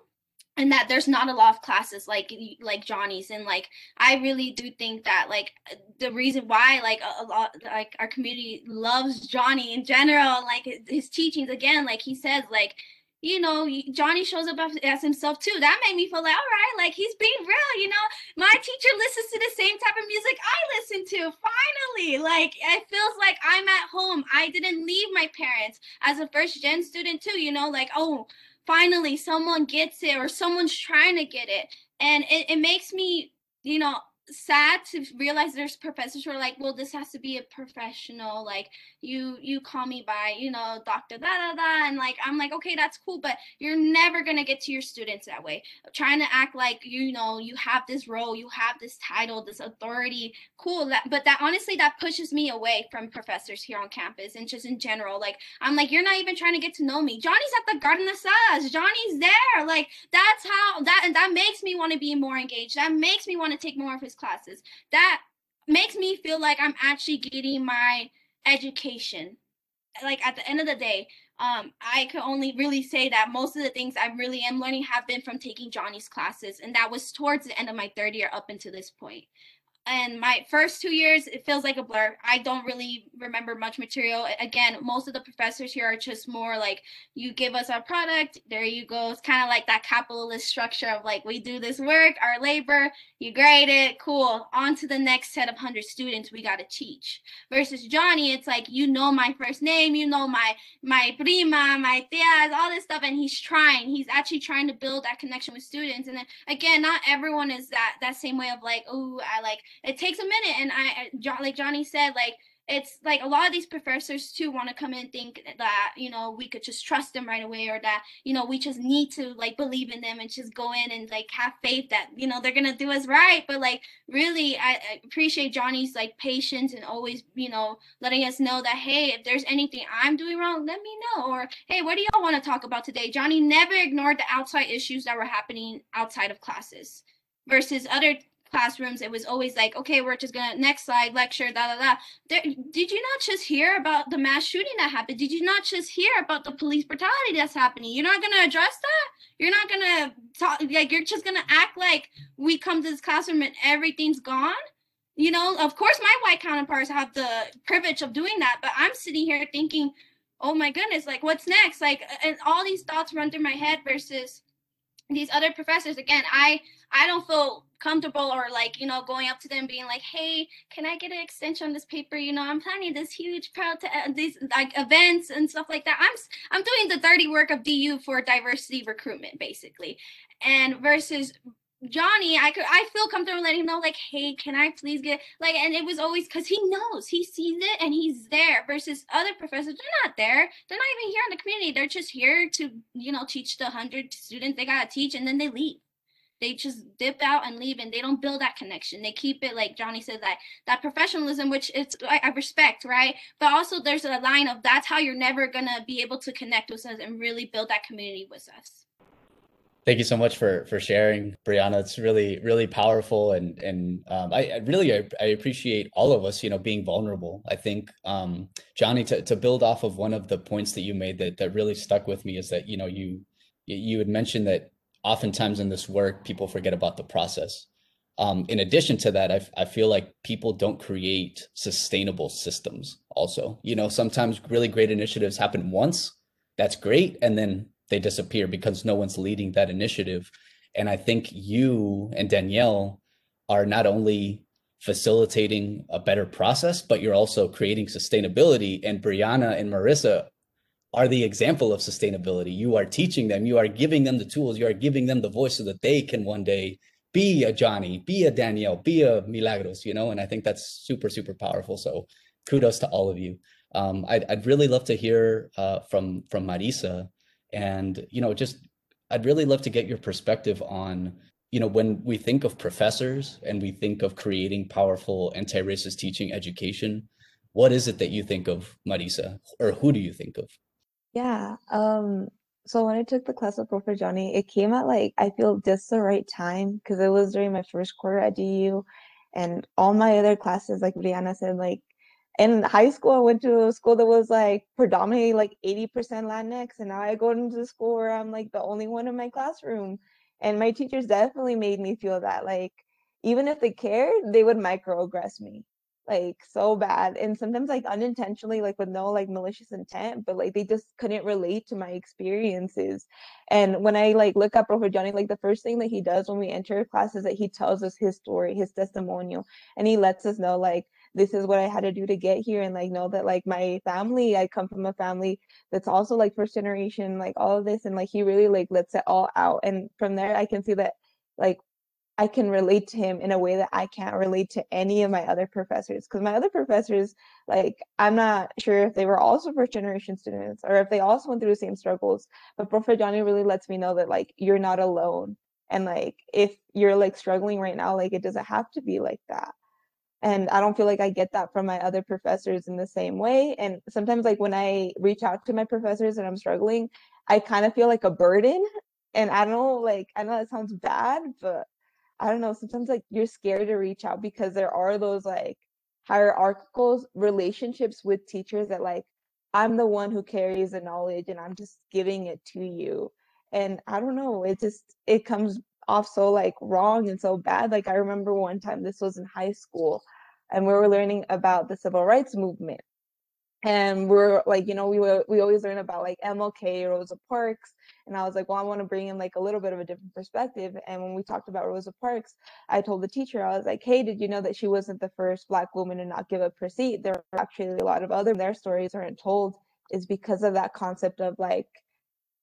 and that there's not a lot of classes like like Johnny's and like I really do think that like the reason why like a, a, lot like our community loves Johnny in general like his teachings again like he says like you know Johnny shows up as himself too. That made me feel like all right like he's being real you know? My teacher listens to the same type of music I listen to finally! Like it feels like I'm at home. I didn't leave my parents as a first gen student too you know? Like oh finally someone gets it or someone's trying to get it. And it, it makes me you know sad to realize there's professors who are like, well, this has to be a professional. Like you, you call me by, you know, doctor da da da, and like I'm like, okay, that's cool, but you're never gonna get to your students that way. Trying to act like you know you have this role, you have this title, this authority, cool. That, but that honestly, that pushes me away from professors here on campus and just in general. Like I'm like, you're not even trying to get to know me. Johnny's at the Garden of Sas. Johnny's there. Like that's how that and that makes me want to be more engaged. That makes me want to take more of his classes. That makes me feel like I'm actually getting my education. Like at the end of the day, um, I can only really say that most of the things I really am learning have been from taking Johnny's classes, and that was towards the end of my third year up until this point and my first two years it feels like a blur. I don't really remember much material. Again most of the professors here are just more like you give us our product there you go. It's kind of like that capitalist structure of like we do this work our labor you grade it cool on to the next set of 100 students we got to teach. Versus johnny it's like you know my first name you know my my prima my tias all this stuff and he's trying. He's actually trying to build that connection with students. And then again not everyone is that that same way of like oh i like it takes a minute and i like johnny said like it's like a lot of these professors too want to come in and think that you know we could just trust them right away or that you know we just need to like believe in them and just go in and like have faith that you know they're gonna do us right. But like really I, I appreciate johnny's like patience and always you know letting us know that hey if there's anything i'm doing wrong let me know. Or hey what do y'all want to talk about today? Johnny never ignored the outside issues that were happening outside of classes versus other classrooms, it was always like, okay, we're just gonna next slide lecture, da da da. There, did you not just hear about the mass shooting that happened? Did you not just hear about the police brutality that's happening? You're not gonna address that. You're not gonna talk like you're just gonna act like we come to this classroom and everything's gone. You know, of course, my white counterparts have the privilege of doing that, but I'm sitting here thinking, oh my goodness, like what's next? Like, and all these thoughts run through my head versus these other professors again i i don't feel comfortable or like you know going up to them being like hey can i get an extension on this paper you know i'm planning this huge protest uh, these like events and stuff like that i'm i'm doing the dirty work of du for diversity recruitment basically and versus Johnny, I could I feel comfortable letting him know, like, hey, can I please get like and it was always because he knows he sees it and he's there versus other professors, they're not there. They're not even here in the community. They're just here to, you know, teach the hundred students they gotta teach and then they leave. They just dip out and leave and they don't build that connection. They keep it like Johnny said that that professionalism, which it's I, I respect, right? But also there's a line of that's how you're never gonna be able to connect with us and really build that community with us. Thank you so much for for sharing, Brianna. It's really really powerful, and and um, I, I, really I, I, appreciate all of us, you know, being vulnerable. I think um, Johnny, to to build off of one of the points that you made that that really stuck with me is that you know you you had mentioned that oftentimes in this work people forget about the process. Um, in addition to that, I, I feel like people don't create sustainable systems. Also, you know, sometimes really great initiatives happen once, that's great, and then they disappear because no one's leading that initiative. And I think you and Danielle are not only facilitating a better process, but you're also creating sustainability. And Brianna and Marissa are the example of sustainability. You are teaching them, you are giving them the tools, you are giving them the voice so that they can one day be a Johnny, be a Danielle, be a Milagros, you know? And I think that's super, super powerful. So kudos to all of you. Um, I'd, I'd really love to hear uh, from, from Marisa and, you know, just I'd really love to get your perspective on, you know, when we think of professors and we think of creating powerful anti-racist teaching education, what is it that you think of, Marisa, or who do you think of? Yeah. Um, so when I took the class of Prof. Johnny, it came at like I feel just the right time because it was during my first quarter at DU, and all my other classes, like Brianna said, like in high school, I went to a school that was like predominantly like 80% Latinx. And now I go into the school where I'm like the only one in my classroom. And my teachers definitely made me feel that like, even if they cared, they would microaggress me like so bad. And sometimes like unintentionally, like with no like malicious intent, but like they just couldn't relate to my experiences. And when I like look up Prof. Johnny, like the first thing that he does when we enter class is that he tells us his story, his testimonial, and he lets us know like this is what I had to do to get here and like know that like my family, I come from a family that's also like first generation, like all of this and like he really like lets it all out. And from there I can see that like I can relate to him in a way that I can't relate to any of my other professors. Because my other professors, like, I'm not sure if they were also first generation students or if they also went through the same struggles. But Prof. Johnny really lets me know that, like, you're not alone. And, like, if you're, like, struggling right now, like, it doesn't have to be like that. And I don't feel like I get that from my other professors in the same way. And sometimes, like, when I reach out to my professors and I'm struggling, I kind of feel like a burden. And I don't know, like, I know that sounds bad, but I don't know, sometimes like you're scared to reach out because there are those like hierarchical relationships with teachers that like I'm the one who carries the knowledge and I'm just giving it to you. And I don't know, it just it comes off so like wrong and so bad. Like I remember one time this was in high school and we were learning about the civil rights movement and we're like you know we were, we always learn about like MLK Rosa Parks and I was like well I want to bring in like a little bit of a different perspective and when we talked about Rosa Parks I told the teacher I was like hey did you know that she wasn't the first black woman to not give up her seat? There are actually a lot of other their stories aren't told is because of that concept of like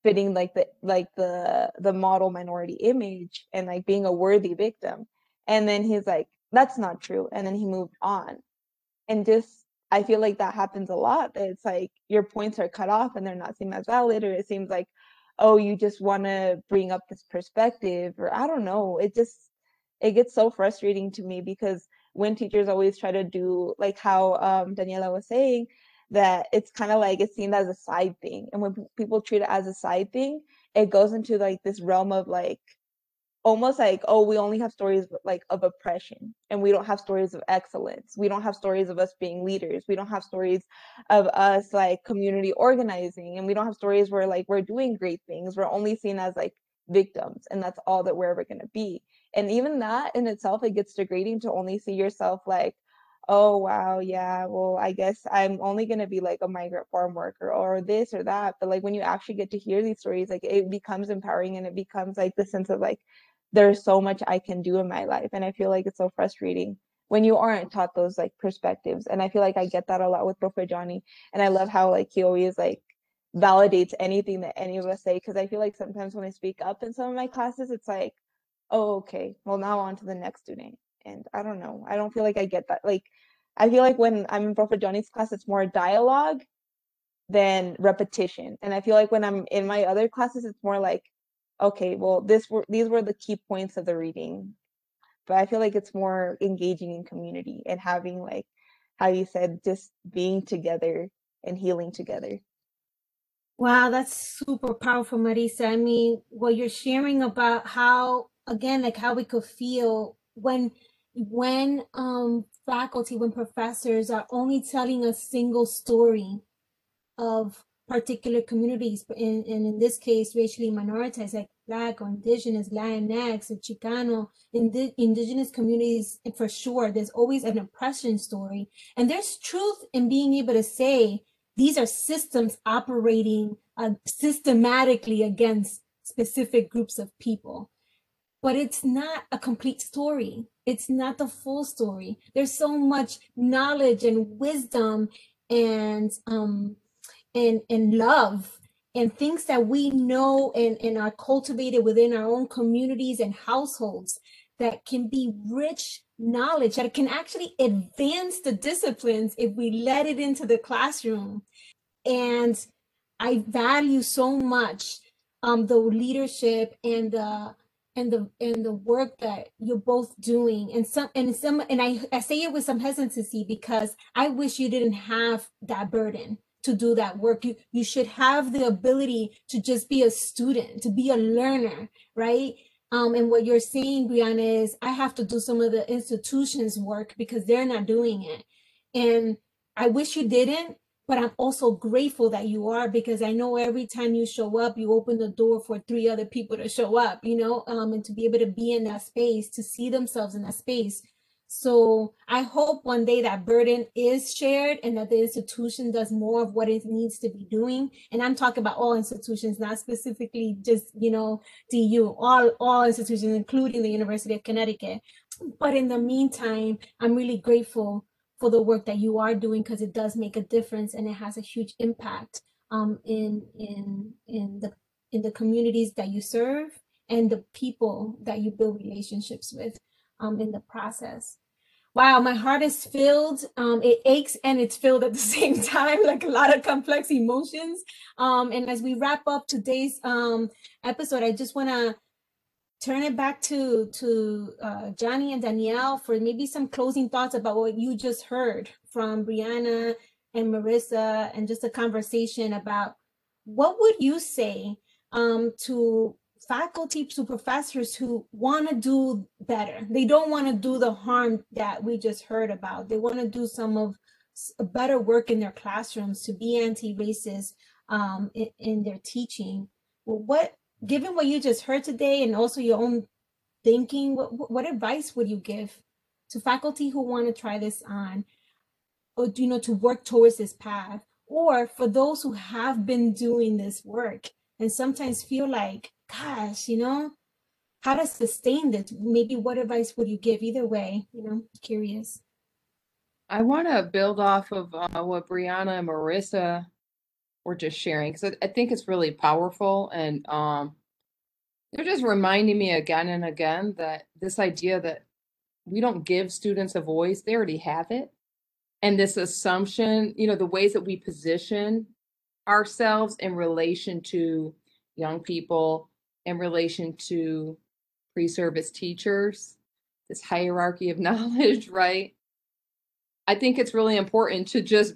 fitting like the like the the model minority image and like being a worthy victim. And then he's like that's not true and then he moved on. And just I feel like that happens a lot. It's like your points are cut off and they're not seen as valid, or it seems like, oh, you just want to bring up this perspective, or I don't know. It just it gets so frustrating to me because when teachers always try to do like how um, Daniela was saying that it's kind of like it's seen as a side thing, and when people treat it as a side thing, it goes into like this realm of like almost like oh we only have stories like of oppression and we don't have stories of excellence. We don't have stories of us being leaders. We don't have stories of us like community organizing and we don't have stories where like we're doing great things. We're only seen as like victims and that's all that we're ever going to be. And even that in itself it gets degrading to only see yourself like oh wow yeah well i guess i'm only going to be like a migrant farm worker or this or that. But like when you actually get to hear these stories like it becomes empowering and it becomes like the sense of like there's so much I can do in my life. And I feel like it's so frustrating when you aren't taught those like perspectives. And I feel like I get that a lot with Prof. Johnny. And I love how like he always like validates anything that any of us say. Cause I feel like sometimes when I speak up in some of my classes, it's like, oh, okay, well now on to the next student. And I don't know. I don't feel like I get that. Like I feel like when I'm in Prof. Johnny's class, it's more dialogue than repetition. And I feel like when I'm in my other classes, it's more like okay, well, this were these were the key points of the reading. But I feel like it's more engaging in community and having like how you said, just being together and healing together. Wow, that's super powerful, Marisa. I mean, what you're sharing about how again, like how we could feel when when um faculty, when professors are only telling a single story of particular communities, and, and in this case, racially minoritized, like Black or Indigenous, Latinx, or Chicano, indi- Indigenous communities, for sure, there's always an oppression story. And there's truth in being able to say these are systems operating uh, systematically against specific groups of people. But it's not a complete story. It's not the full story. There's so much knowledge and wisdom and um, and and love and things that we know and, and are cultivated within our own communities and households that can be rich knowledge that can actually advance the disciplines if we let it into the classroom. And i value so much um, the leadership and the and the and the work that you're both doing. And some and some and I, I say it with some hesitancy because i wish you didn't have that burden to do that work. You, you should have the ability to just be a student, to be a learner, right? Um, and what you're saying, Brianna, is I have to do some of the institutions' work because they're not doing it. And I wish you didn't, but I'm also grateful that you are because I know every time you show up, you open the door for three other people to show up, you know, um, and to be able to be in that space, to see themselves in that space so I hope one day that burden is shared and that the institution does more of what it needs to be doing. And I'm talking about all institutions, not specifically just, you know, DU, all, all institutions, including the University of Connecticut. But in the meantime, I'm really grateful for the work that you are doing because it does make a difference and it has a huge impact um, in in in the in the communities that you serve and the people that you build relationships with um, in the process. Wow, my heart is filled. Um, it aches and it's filled at the same time, like a lot of complex emotions. Um, and as we wrap up today's um, episode, I just want to turn it back to to uh, Johnny and Danielle for maybe some closing thoughts about what you just heard from Brianna and Marissa, and just a conversation about what would you say um, to faculty to professors who want to do better. They don't want to do the harm that we just heard about. They want to do some of better work in their classrooms to be anti-racist um, in, in, their teaching. Well, what, given what you just heard today and also your own thinking, what, what advice would you give to faculty who want to try this on, or you know, to work towards this path, or for those who have been doing this work and sometimes feel like gosh, you know, how to sustain this? Maybe what advice would you give? Either way, you know, curious. I want to build off of uh, what Brianna and Marissa were just sharing because I, think it's really powerful and um, they're just reminding me again and again that this idea that we don't give students a voice, they already have it. And this assumption, you know, the ways that we position ourselves in relation to young people in relation to pre-service teachers, this hierarchy of knowledge, right? I think it's really important to just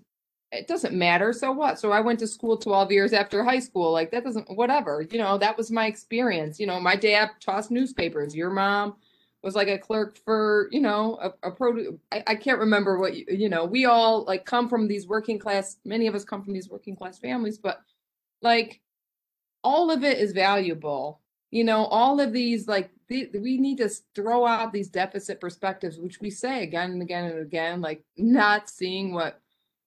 it doesn't matter so what so i went to school 12 years after high school like that doesn't whatever you know that was my experience you know my dad tossed newspapers your mom was like a clerk for you know a, a I, I, can't remember what you, you know we all like come from these working class many of us come from these working class families but like all of it is valuable you know all of these like the, we need to throw out these deficit perspectives which we say again and again and again like not seeing what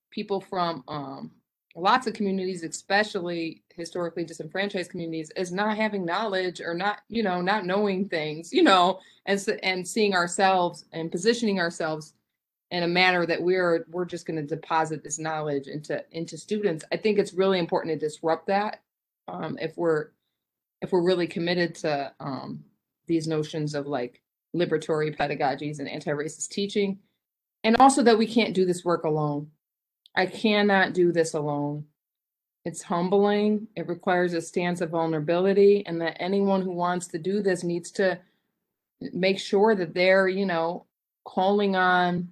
people from um lots of communities especially historically disenfranchised communities is not having knowledge or not you know not knowing things you know and and seeing ourselves and positioning ourselves in a manner that we're we're just going to deposit this knowledge into into students. I think it's really important to disrupt that um, if we're if we're really committed to um, these notions of like liberatory pedagogies and anti-racist teaching and also that we can't do this work alone. I cannot do this alone. It's humbling. It requires a stance of vulnerability and that anyone who wants to do this needs to make sure that they're you know calling on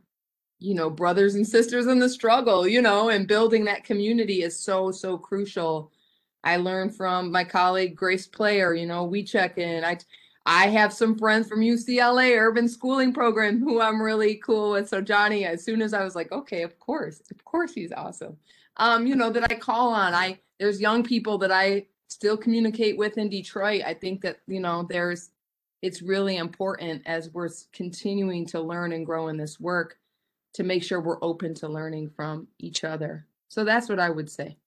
you know brothers and sisters in the struggle you know and building that community is so so crucial I learned from my colleague Grace Player. You know, we check in. I I have some friends from UCLA Urban Schooling Program who I'm really cool with. So Johnny, as soon as I was like, okay, of course, of course he's awesome. Um, you know, that I call on. I there's young people that I still communicate with in Detroit. I think that, you know, there's it's really important as we're continuing to learn and grow in this work to make sure we're open to learning from each other. So that's what I would say.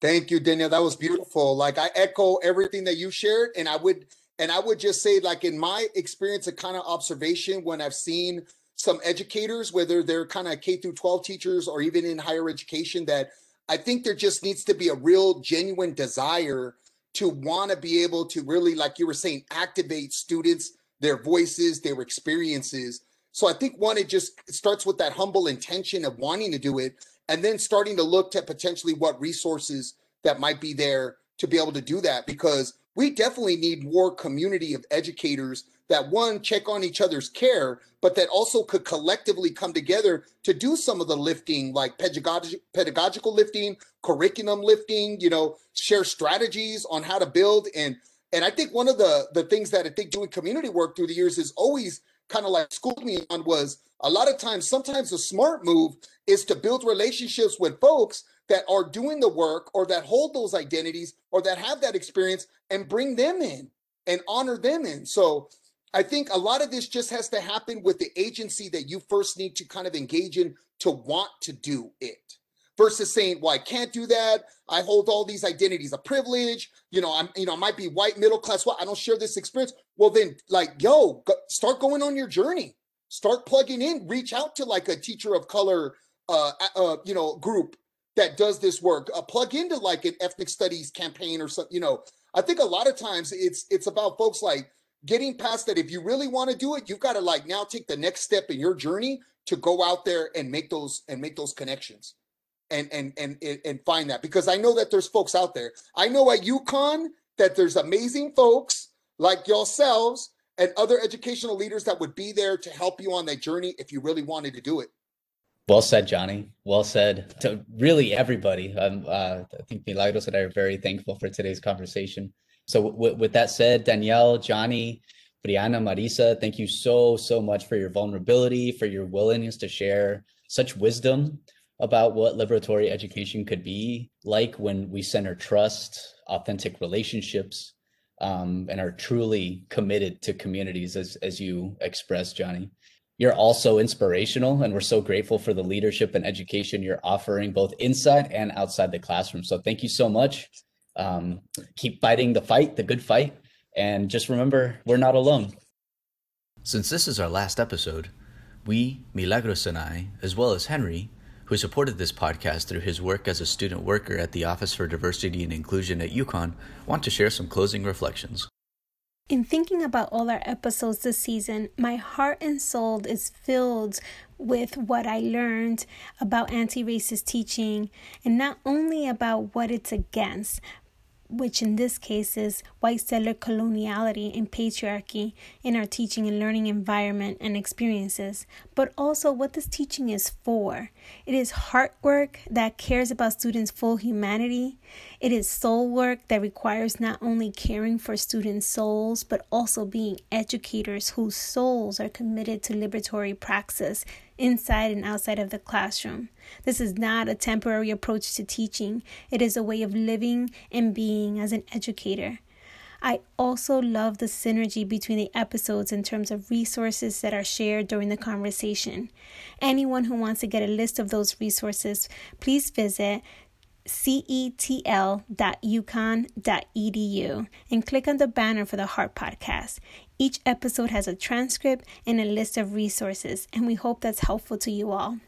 Thank you, Danielle. That was beautiful. Like I echo everything that you shared, and I would and I would just say, like in my experience, a kind of observation when I've seen some educators, whether they're kind of K through 12 teachers or even in higher education, that I think there just needs to be a real genuine desire to want to be able to really, like you were saying, activate students, their voices, their experiences. So I think one, it just starts with that humble intention of wanting to do it and then starting to look to potentially what resources that might be there to be able to do that because we definitely need more community of educators that one check on each other's care but that also could collectively come together to do some of the lifting like pedagogical pedagogical lifting curriculum lifting you know share strategies on how to build. And and i think one of the the things that i think doing community work through the years is always kind of like schooled me on was a lot of times, sometimes a smart move is to build relationships with folks that are doing the work or that hold those identities or that have that experience and bring them in and honor them in. So I think a lot of this just has to happen with the agency that you first need to kind of engage in to want to do it versus saying, well, I can't do that. I hold all these identities of privilege. You know, I'm, you know, I might be white, middle class. Well, I don't share this experience. Well, then like, yo, go, start going on your journey start plugging in reach out to like a teacher of color uh, uh you know group that does this work uh, plug into like an ethnic studies campaign or something you know I think a lot of times it's it's about folks like getting past that. If you really want to do it, you've got to like now take the next step in your journey to go out there and make those and make those connections and and and and find that because I know that there's folks out there. I know at UConn that there's amazing folks like yourselves and other educational leaders that would be there to help you on that journey if you really wanted to do it. Well said, Johnny. Well said to really everybody. Um, uh, I think Milagros and I are very thankful for today's conversation. So, w- with that said, Danielle, Johnny, Brianna, Marisa, thank you so, so much for your vulnerability, for your willingness to share such wisdom about what liberatory education could be like when we center trust, authentic relationships, um, and are truly committed to communities, as, as you expressed, Johnny. You're also inspirational, and we're so grateful for the leadership and education you're offering both inside and outside the classroom. So, thank you so much. Um, keep fighting the fight, the good fight, and just remember, we're not alone. Since this is our last episode, we, Milagros and I, as well as Henry, who supported this podcast through his work as a student worker at the Office for Diversity and Inclusion at UConn, want to share some closing reflections. In thinking about all our episodes this season, my heart and soul is filled with what I learned about anti racist teaching, and not only about what it's against, which in this case is white settler coloniality and patriarchy in our teaching and learning environment and experiences, but also what this teaching is for. It is heart work that cares about students' full humanity. It is soul work that requires not only caring for students' souls, but also being educators whose souls are committed to liberatory praxis inside and outside of the classroom. This is not a temporary approach to teaching, it is a way of living and being as an educator. I also love the synergy between the episodes in terms of resources that are shared during the conversation. Anyone who wants to get a list of those resources, please visit cetl.uconn.edu and click on the banner for the Heart Podcast. Each episode has a transcript and a list of resources, and we hope that's helpful to you all.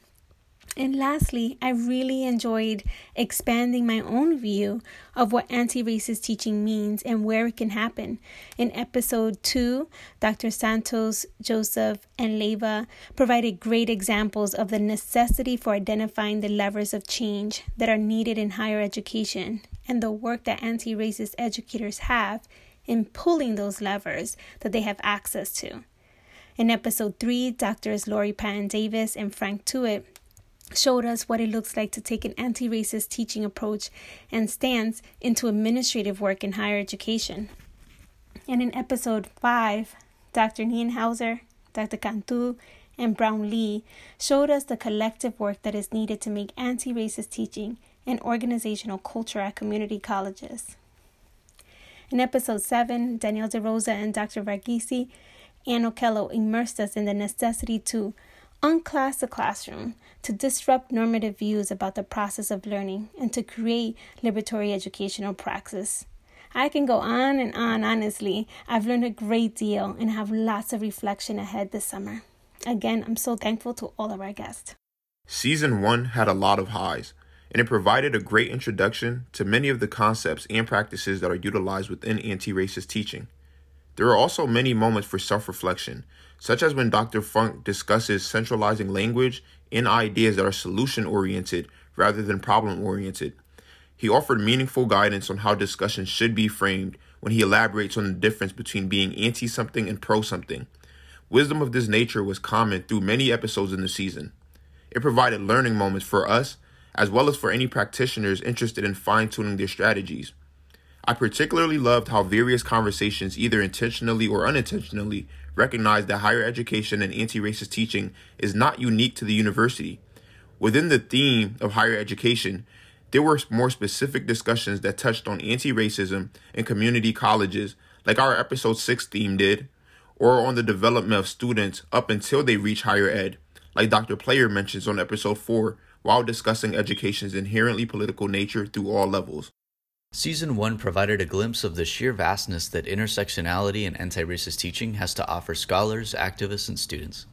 And lastly, I really enjoyed expanding my own view of what anti racist teaching means and where it can happen. In episode 2, Dr. Santos, Joseph, and Leva provided great examples of the necessity for identifying the levers of change that are needed in higher education and the work that anti racist educators have in pulling those levers that they have access to. In episode 3, Doctors Lori Patton Davis and Frank Tuitt showed us what it looks like to take an anti racist teaching approach and stance into administrative work in higher education. And in episode 5, Dr. Nienhusser, Dr. Cantu, and Brown Lee showed us the collective work that is needed to make anti racist teaching an organizational culture at community colleges. In episode 7, Danielle DeRosa and Dr. Varghese and Okello immersed us in the necessity to unclass the classroom, to disrupt normative views about the process of learning, and to create liberatory educational praxis. I can go on and on, honestly. I've learned a great deal and have lots of reflection ahead this summer. Again, I'm so thankful to all of our guests. Season 1 had a lot of highs, and it provided a great introduction to many of the concepts and practices that are utilized within anti racist teaching. There are also many moments for self reflection such as when Dr. Funk discusses centralizing language in ideas that are solution oriented rather than problem oriented. He offered meaningful guidance on how discussions should be framed when he elaborates on the difference between being anti something and pro something. Wisdom of this nature was common through many episodes in the season. It provided learning moments for us, as well as for any practitioners interested in fine tuning their strategies. I particularly loved how various conversations, either intentionally or unintentionally, recognized that higher education and anti racist teaching is not unique to the university. Within the theme of higher education, there were more specific discussions that touched on anti racism in community colleges, like our episode 6 theme did, or on the development of students up until they reach higher ed, like Dr. Player mentions on episode 4 while discussing education's inherently political nature through all levels. Season 1 provided a glimpse of the sheer vastness that intersectionality and anti racist teaching has to offer scholars, activists, and students.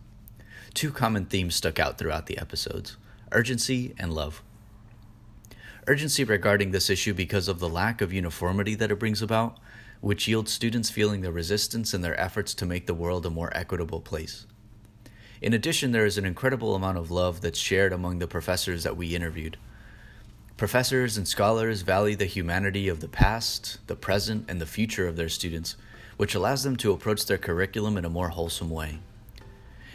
Two common themes stuck out throughout the episodes urgency and love. urgency regarding this issue because of the lack of uniformity that it brings about, which yields students feeling the resistance in their efforts to make the world a more equitable place. In addition, there is an incredible amount of love that's shared among the professors that we interviewed. Professors and scholars value the humanity of the past, the present, and the future of their students, which allows them to approach their curriculum in a more wholesome way.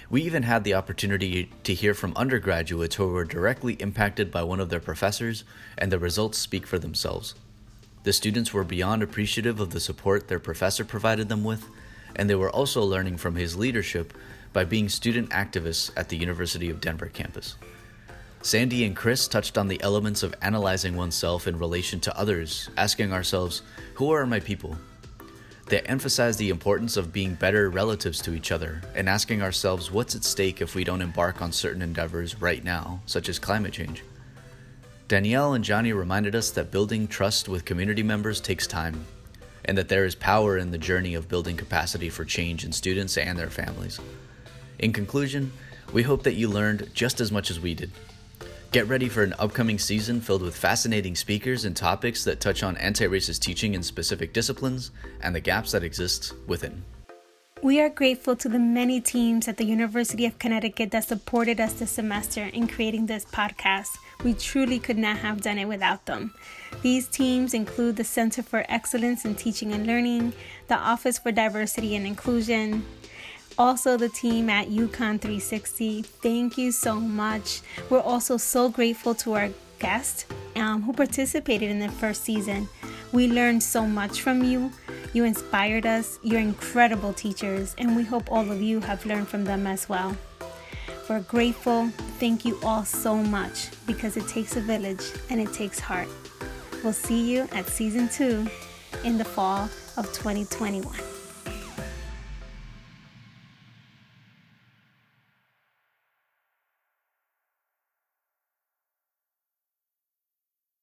We even had the opportunity to hear from undergraduates who were directly impacted by one of their professors, and the results speak for themselves. The students were beyond appreciative of the support their professor provided them with, and they were also learning from his leadership by being student activists at the University of Denver campus. Sandy and Chris touched on the elements of analyzing oneself in relation to others, asking ourselves, Who are my people? They emphasized the importance of being better relatives to each other and asking ourselves what's at stake if we don't embark on certain endeavors right now, such as climate change. Danielle and Johnny reminded us that building trust with community members takes time, and that there is power in the journey of building capacity for change in students and their families. In conclusion, we hope that you learned just as much as we did. Get ready for an upcoming season filled with fascinating speakers and topics that touch on anti racist teaching in specific disciplines and the gaps that exist within. We are grateful to the many teams at the University of Connecticut that supported us this semester in creating this podcast. We truly could not have done it without them. These teams include the Center for Excellence in Teaching and Learning, the Office for Diversity and Inclusion, also the team at UConn 360. Thank you so much. We're also so grateful to our guest um, who participated in the first season. We learned so much from you. You inspired us. You're incredible teachers, and we hope all of you have learned from them as well. We're grateful. Thank you all so much because it takes a village and it takes heart. We'll see you at season two in the fall of 2021.